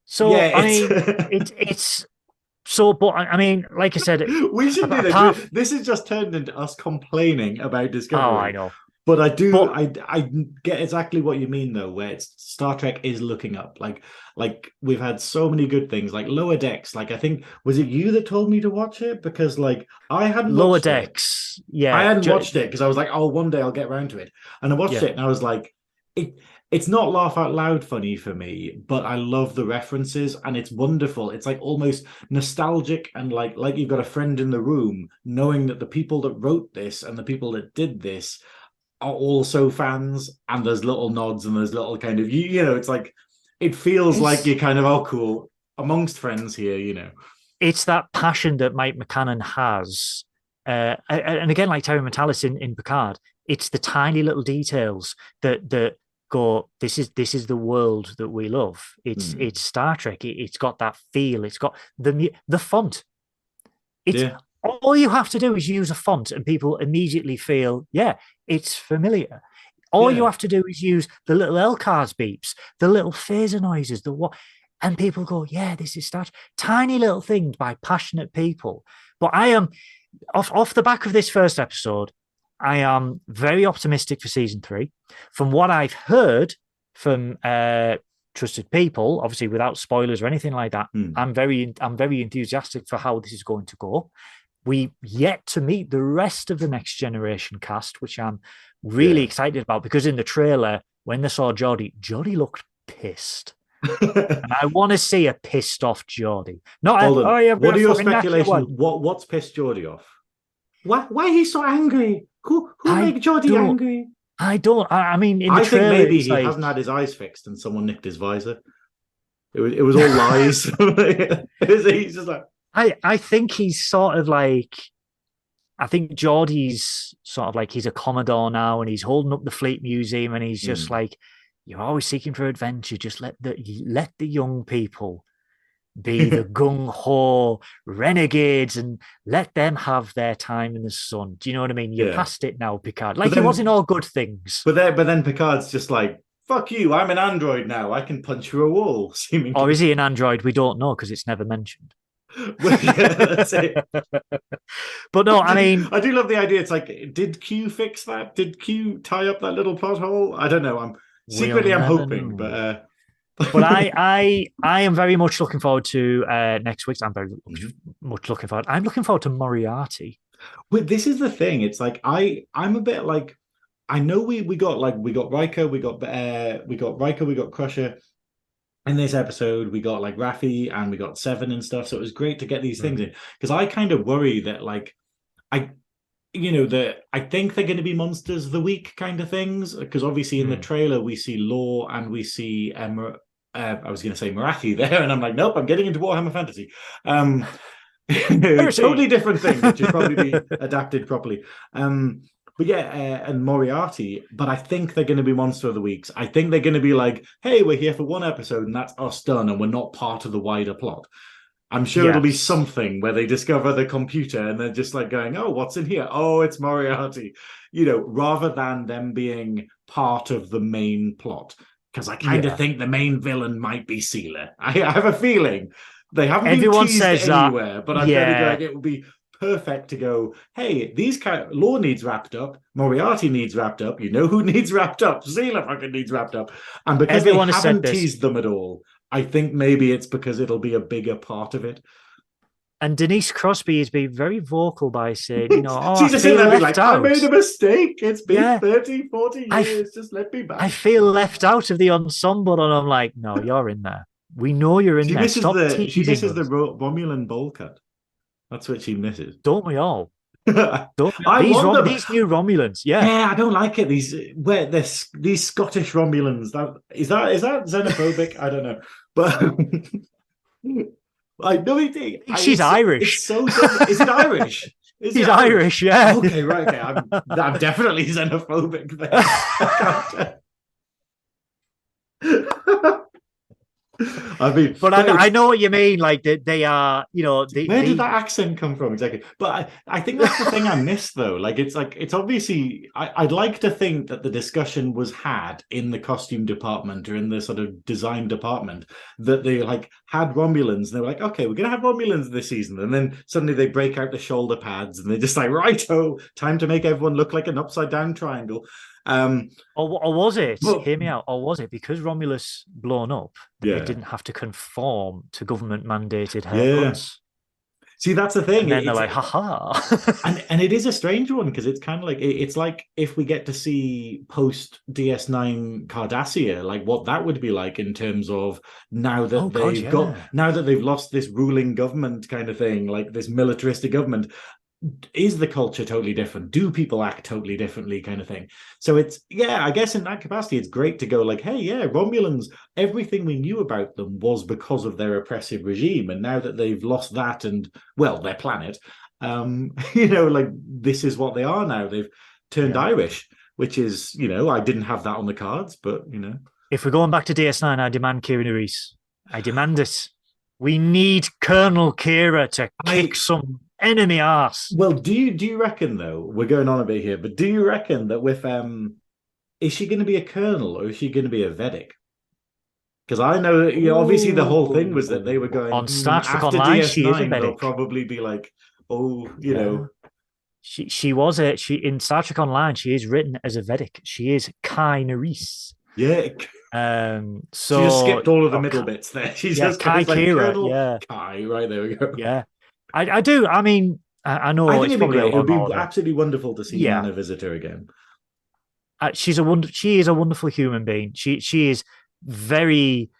so yeah i mean it's- it's so but i I mean like i said we should do this. This has just turned into us complaining about Discovery. oh i know But I do, But- I, I get exactly what you mean though. Where it's Star Trek is looking up, like, like we've had so many good things, like Lower Decks. Like I think was it you that told me to watch it because like I hadn't lower watched it. decks yeah I hadn't watched it because I was like, oh, one day I'll get around to it, and I watched Yeah. it and I was like, it. It's not laugh out loud funny for me, but I love the references and it's wonderful. It's like almost nostalgic and like like you've got a friend in the room, knowing that the people that wrote this and the people that did this are also fans, and there's little nods and there's little kind of you you know, it's like it feels It's- like you're kind of oh cool amongst friends here, you know. it's that passion that Mike McMahan has. Uh, and again, like Terry Matalas in, in Picard, it's the tiny little details that that go. This is this is the world that we love. It's Hmm. it's Star Trek. It, has got that feel. It's got the the font. It's yeah. All you have to do is use a font, and people immediately feel, yeah, it's familiar. All you have to do is use the little LCARS beeps, the little phaser noises, the what, and people go, yeah, this is Trek. Tiny little things by passionate people. But I am off off the back of this first episode. I am very optimistic for season three. From what I've heard from uh, trusted people, obviously without spoilers or anything like that, Hmm. I'm very I'm very enthusiastic for how this is going to go. We yet to meet the rest of the next generation cast, which I'm really Yeah. excited about because in the trailer, when they saw Geordi, Geordi looked pissed. And I want to see a pissed off Geordi. Not a, Hold on. oh, yeah, what are your fucking knack you speculations? What what's pissed Geordi off? Why why he's so angry? Who who I made Geordi angry? I don't. I, I mean, in the I think maybe he like, hasn't had his eyes fixed and someone nicked his visor. It was it was all lies. he's just like I I think he's sort of like I think Geordi's sort of like he's a commodore now and he's holding up the Fleet Museum and he's just Mm. like you're always seeking for adventure. Just let the let the young people be the gung ho renegades and let them have their time in the sun. Do you know what I mean? You're Yeah. past it now, Picard. Like then- it wasn't all good things. But then, but then Picard's just like, "Fuck you! I'm an android now. I can punch through a wall." Seemingly, Or is he an android? We don't know because it's never mentioned. Well, yeah, that's it. But no, I mean, I do love the idea. It's like, did Q fix that? Did Q tie up that little plot hole? I don't know. I'm secretly, I'm hoping, but uh, but I, I, I am very much looking forward to uh, next week's. I'm very much looking forward. I'm looking forward to Moriarty. Well, this is the thing. It's like I I'm a bit like I know we we got like we got Riker, we got uh we got Riker, we got Crusher. In this episode, we got like Raffi and we got Seven and stuff. So it was great to get these things in because I kind of worry that like I you know the I think they're going to be monsters of the week kind of things because obviously in the Hmm. trailer we see Lore and we see um, uh, I was going to say Morathi there and I'm like nope I'm getting into Warhammer Fantasy. Um, totally different thing, which should probably be adapted properly. Um, but yeah, uh, and Moriarty. But I think they're going to be monster of the weeks. I think they're going to be like, "Hey, we're here for one episode, and that's us done, and we're not part of the wider plot." I'm sure it'll be something where they discover the computer and they're just like going, "Oh, what's in here? Oh, it's Moriarty," you know, rather than them being part of the main plot. Because I kind of Yeah. think the main villain might be Sela. I, I have a feeling they haven't Everyone been teased says that. anywhere, but I'm Yeah. like it would be perfect to go. Hey, these kind Lore needs wrapped up. Moriarty needs wrapped up. You know who needs wrapped up? Sela fucking needs wrapped up. And because Everyone they haven't teased them at all, I think maybe it's because it'll be a bigger part of it. And Denise Crosby has been very vocal by saying, you know, oh, She's I just feel sitting there left like, I made a mistake. It's been Yeah. 30, 40 I- years. Just let me back. I feel left out of the ensemble, and I'm like, no, you're in there. We know you're in she there. misses Stop the she misses the us. Ro- Romulan bowl cut. That's what she misses. Don't we all? Don't? I these, Rom- these new Romulans, yeah. Yeah, I don't like it. These where this these Scottish Romulans. That is that is that xenophobic? I don't know, but I know it. I- She's it's- Irish. It's so. Is it Irish? Is He's it Irish, yeah. Okay, right. Okay, I'm, I'm definitely xenophobic. Then. I mean, But I, I know what you mean. Like they, they are, you know, they, where they- did that accent come from exactly? But I, I think that's the thing I miss though. Like it's like it's obviously I, I'd like to think that the discussion was had in the costume department or in the sort of design department that they like had Romulans and they were like, okay, we're gonna have Romulans this season, and then suddenly they break out the shoulder pads and they're just like, righto, time to make everyone look like an upside down triangle. Um, or, or was it? Well- hear me out. Or was it because Romulus blown up? Yeah. They didn't have to conform to government mandated Yeah. haircuts. see, that's the thing. And then they're like, haha. and and it is a strange one because it's kind of like it- it's like if we get to see post DS9 Cardassia, like what that would be like in terms of now that Oh, they've got yeah. now that they've lost this ruling government kind of thing, like this militaristic government. Is the culture totally different? Do people act totally differently, kind of thing? So it's yeah, I guess in that capacity, it's great to go like, hey, yeah, Romulans. Everything we knew about them was because of their oppressive regime, and now that they've lost that and well, their planet, um, you know, like this is what they are now. They've turned Yeah. Irish, which is, you know, I didn't have that on the cards, but you know, if we're going back to DS9, I demand Kira Nerys. I demand it. We need Colonel Kira to I- kick some enemy ass. well, do you do you reckon though? We're going on a bit here, but do you reckon that with um, is she going to be a colonel or is she going to be a Vedek? Because I know, you know, obviously the whole thing was that they were going On "Hmm, Star Trek Online, she is a DS9, They'll probably be like, oh, you know, She she was a she in Star Trek Online. She is written as a Vedek. She is Kai Nerys. yeah. Um, so she just skipped all of the oh, middle Kai- bits there. She's Yeah, just Kai it's like, Yeah, Kai, right there we go. yeah. I, I do. I mean, I, I know I think it'd be great. It would be order. absolutely wonderful to see Yeah. Nana Visitor again. uh, she's a wonder. She is a wonderful human being. She she is very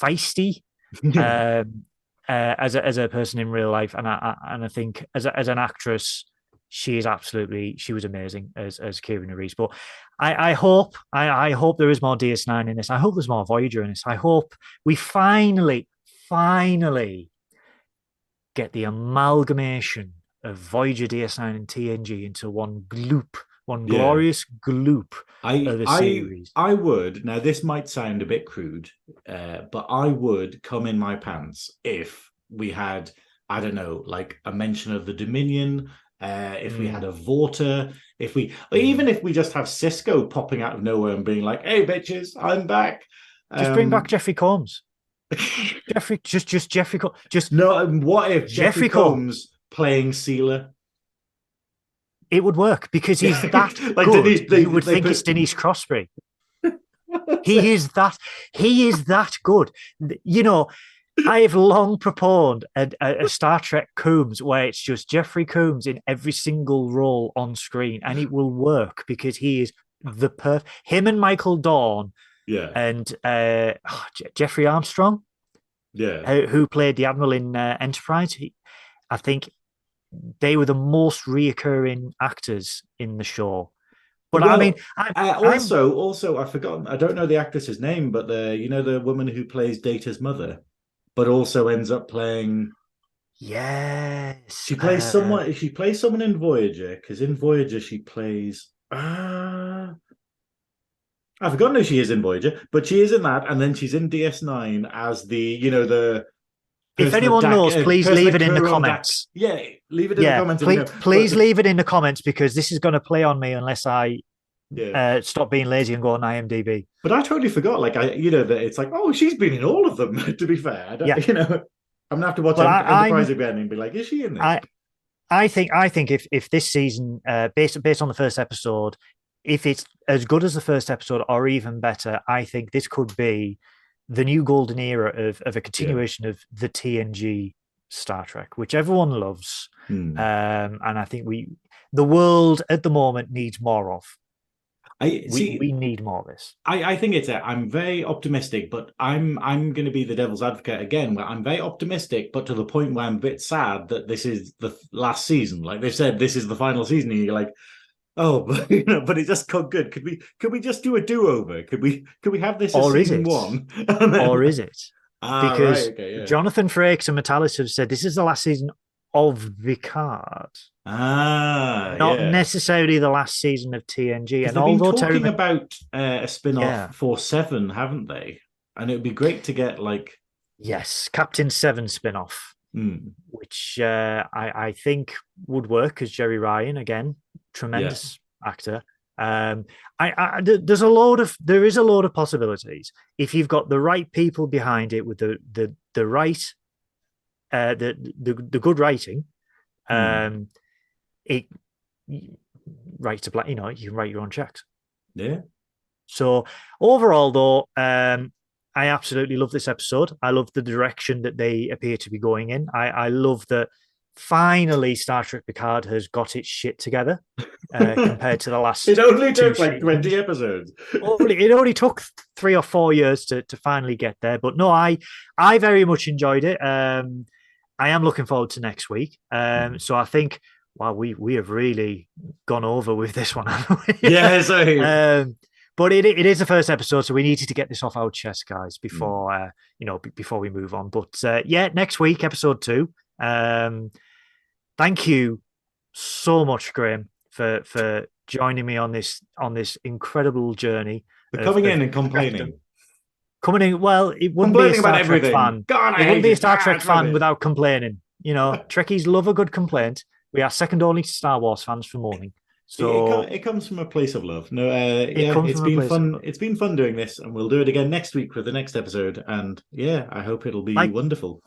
feisty um, uh, as a as a person in real life, and I, I and I think as a, as an actress, she is absolutely she was amazing as as Kira Nerys. But I I hope I I hope there is more DS9 in this. I hope there's more Voyager in this. I hope we finally finally get the amalgamation of Voyager, DS9, and TNG into one gloop one Yeah. glorious gloop I of I series. I would now. This might sound a bit crude, uh, but I would come in my pants if we had I don't know, like a mention of the Dominion. Uh, if we Mm. had a Vorta, if we, or even if we just have Sisko popping out of nowhere and being like, "Hey, bitches, I'm back." Just bring Um, back Jeffrey Combs. Jeffrey, just just Jeffrey, Co- just no, and what if Jeffrey Jeffrey Combs. Playing Sela? it would work because he's that Like good. Denise- they- you would think put- it's Denise Crosby. he is that he is that good. You know, I have long proponed a, a, Star Trek Combs where it's just Jeffrey Combs in every single role on screen, and it will work because he is the perf. Him and Michael Dawn Yeah, and uh, oh, Je- Jeffrey Armstrong, yeah. who, who played the admiral in uh, Enterprise. He, I think they were the most reoccurring actors in the show. But I mean, I, Uh, I'm- also, also, I forgot. I don't know the actress's name, but the you know the woman who plays Data's mother, but also ends up playing. yes, She plays uh, someone. She plays someone in Voyager because in Voyager she plays. Uh, I've forgotten who she is in Voyager, but she is in that, and then she's in DS9 as the you know the. If anyone Dak- knows, uh, please leave it in the Dak- comments. Yeah, leave it in Yeah, the comments. please, know. please But- leave it in the comments because this is going to play on me unless I Yeah. uh, stop being lazy and go on IMDb. But I totally forgot. Like I, you know, that it's like, oh, she's been in all of them. to be fair, I Yeah. you know, I'm gonna have to watch Enterprise I'm- again and be like, is she in this? I, I think, I think if if this season, uh, based based on the first episode, if it's as good as the first episode or even better, I think this could be the new golden era of of a continuation of the TNG Star Trek, which everyone loves. Hmm. Um, and I think we, the world at the moment needs more of. I We, see. we need more of this. I, I think it's. A, I'm very optimistic, but I'm I'm going to be the devil's advocate again. Where I'm very optimistic, but to the point where I'm a bit sad that this is the last season. Like they've said, this is the final season, and you're like, oh, but you know, but it just got good. Could we could we just do a do over? Could we could we have this as Or is season it? one? Then- Or is it? Ah, because right, okay, yeah. Jonathan Frakes and Matalas have said this is the last season of Picard, ah, not yeah. necessarily the last season of TNG. And they've been although talking about uh, a spin-off Yeah. for Seven, haven't they? And it would be great to get like, yes, Captain Seven spin-off, hmm, which uh, I, I think would work as Jeri Ryan again, tremendous actor. Um, I, I there's a load of there is a load of possibilities. If you've got the right people behind it with the the the right uh the the, the good writing Hmm. um it right to black you know you can write your own checks. Yeah, so overall though um i absolutely love this episode. I love the direction that they appear to be going in. I i love that finally star trek picard has got its shit together uh, compared to the last it only took like seasons. twenty episodes. only, it only took three or four years to, to finally get there. But no, I I very much enjoyed it. Um, I am looking forward to next week. Um, so I think wow, we we have really gone over with this one, haven't we? yeah, so um, but it it is the first episode, so we needed to get this off our chest, guys, before uh, you know b- before we move on. But uh, yeah, next week, episode two. Um, thank you so much, Graeme, for for joining me on this on this incredible journey. Of- coming of in and complaining, Coming in, well, it wouldn't be a Star about Trek everything. fan. God, I It wouldn't be a Star Ah, Trek fan without complaining. You know, Trekkies love a good complaint. We are second only to Star Wars fans for mourning. So it, it comes from a place of love. No, uh, yeah, comes it's been fun. It's been fun doing this, and we'll do it again next week with the next episode. And yeah, I hope it'll be Like- wonderful.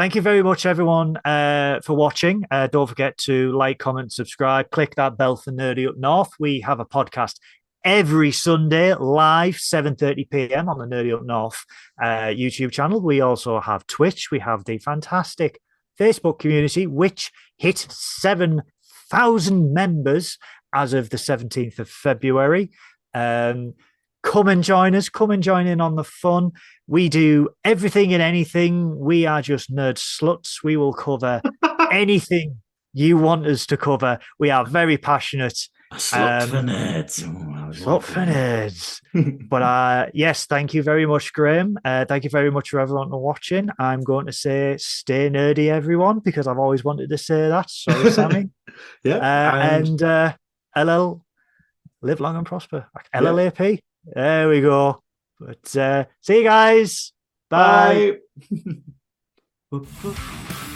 Thank you very much, everyone, uh, for watching. Uh, don't forget to like, comment, subscribe, click that bell for Nerdy Up North. We have a podcast every Sunday live 7:30 p.m. on the Nerdy Up North uh, YouTube channel. We also have Twitch. We have the fantastic Facebook community, which hit seven thousand members as of the 17th of February. Um, come and join us. Come and join in on the fun. We do everything and anything. We are just nerd sluts. We will cover anything you want us to cover. We are very passionate. A slut Um, for nerds. Oh, Slut for nerds. But uh, yes, thank you very much, Graeme. Uh, thank you very much for everyone for watching. I'm going to say stay nerdy, everyone, because I've always wanted to say that. Sorry, Sammy. yeah, Uh, and and uh, LL live long and prosper. LLAP. There we go. But uh, see you guys. Bye. Bye.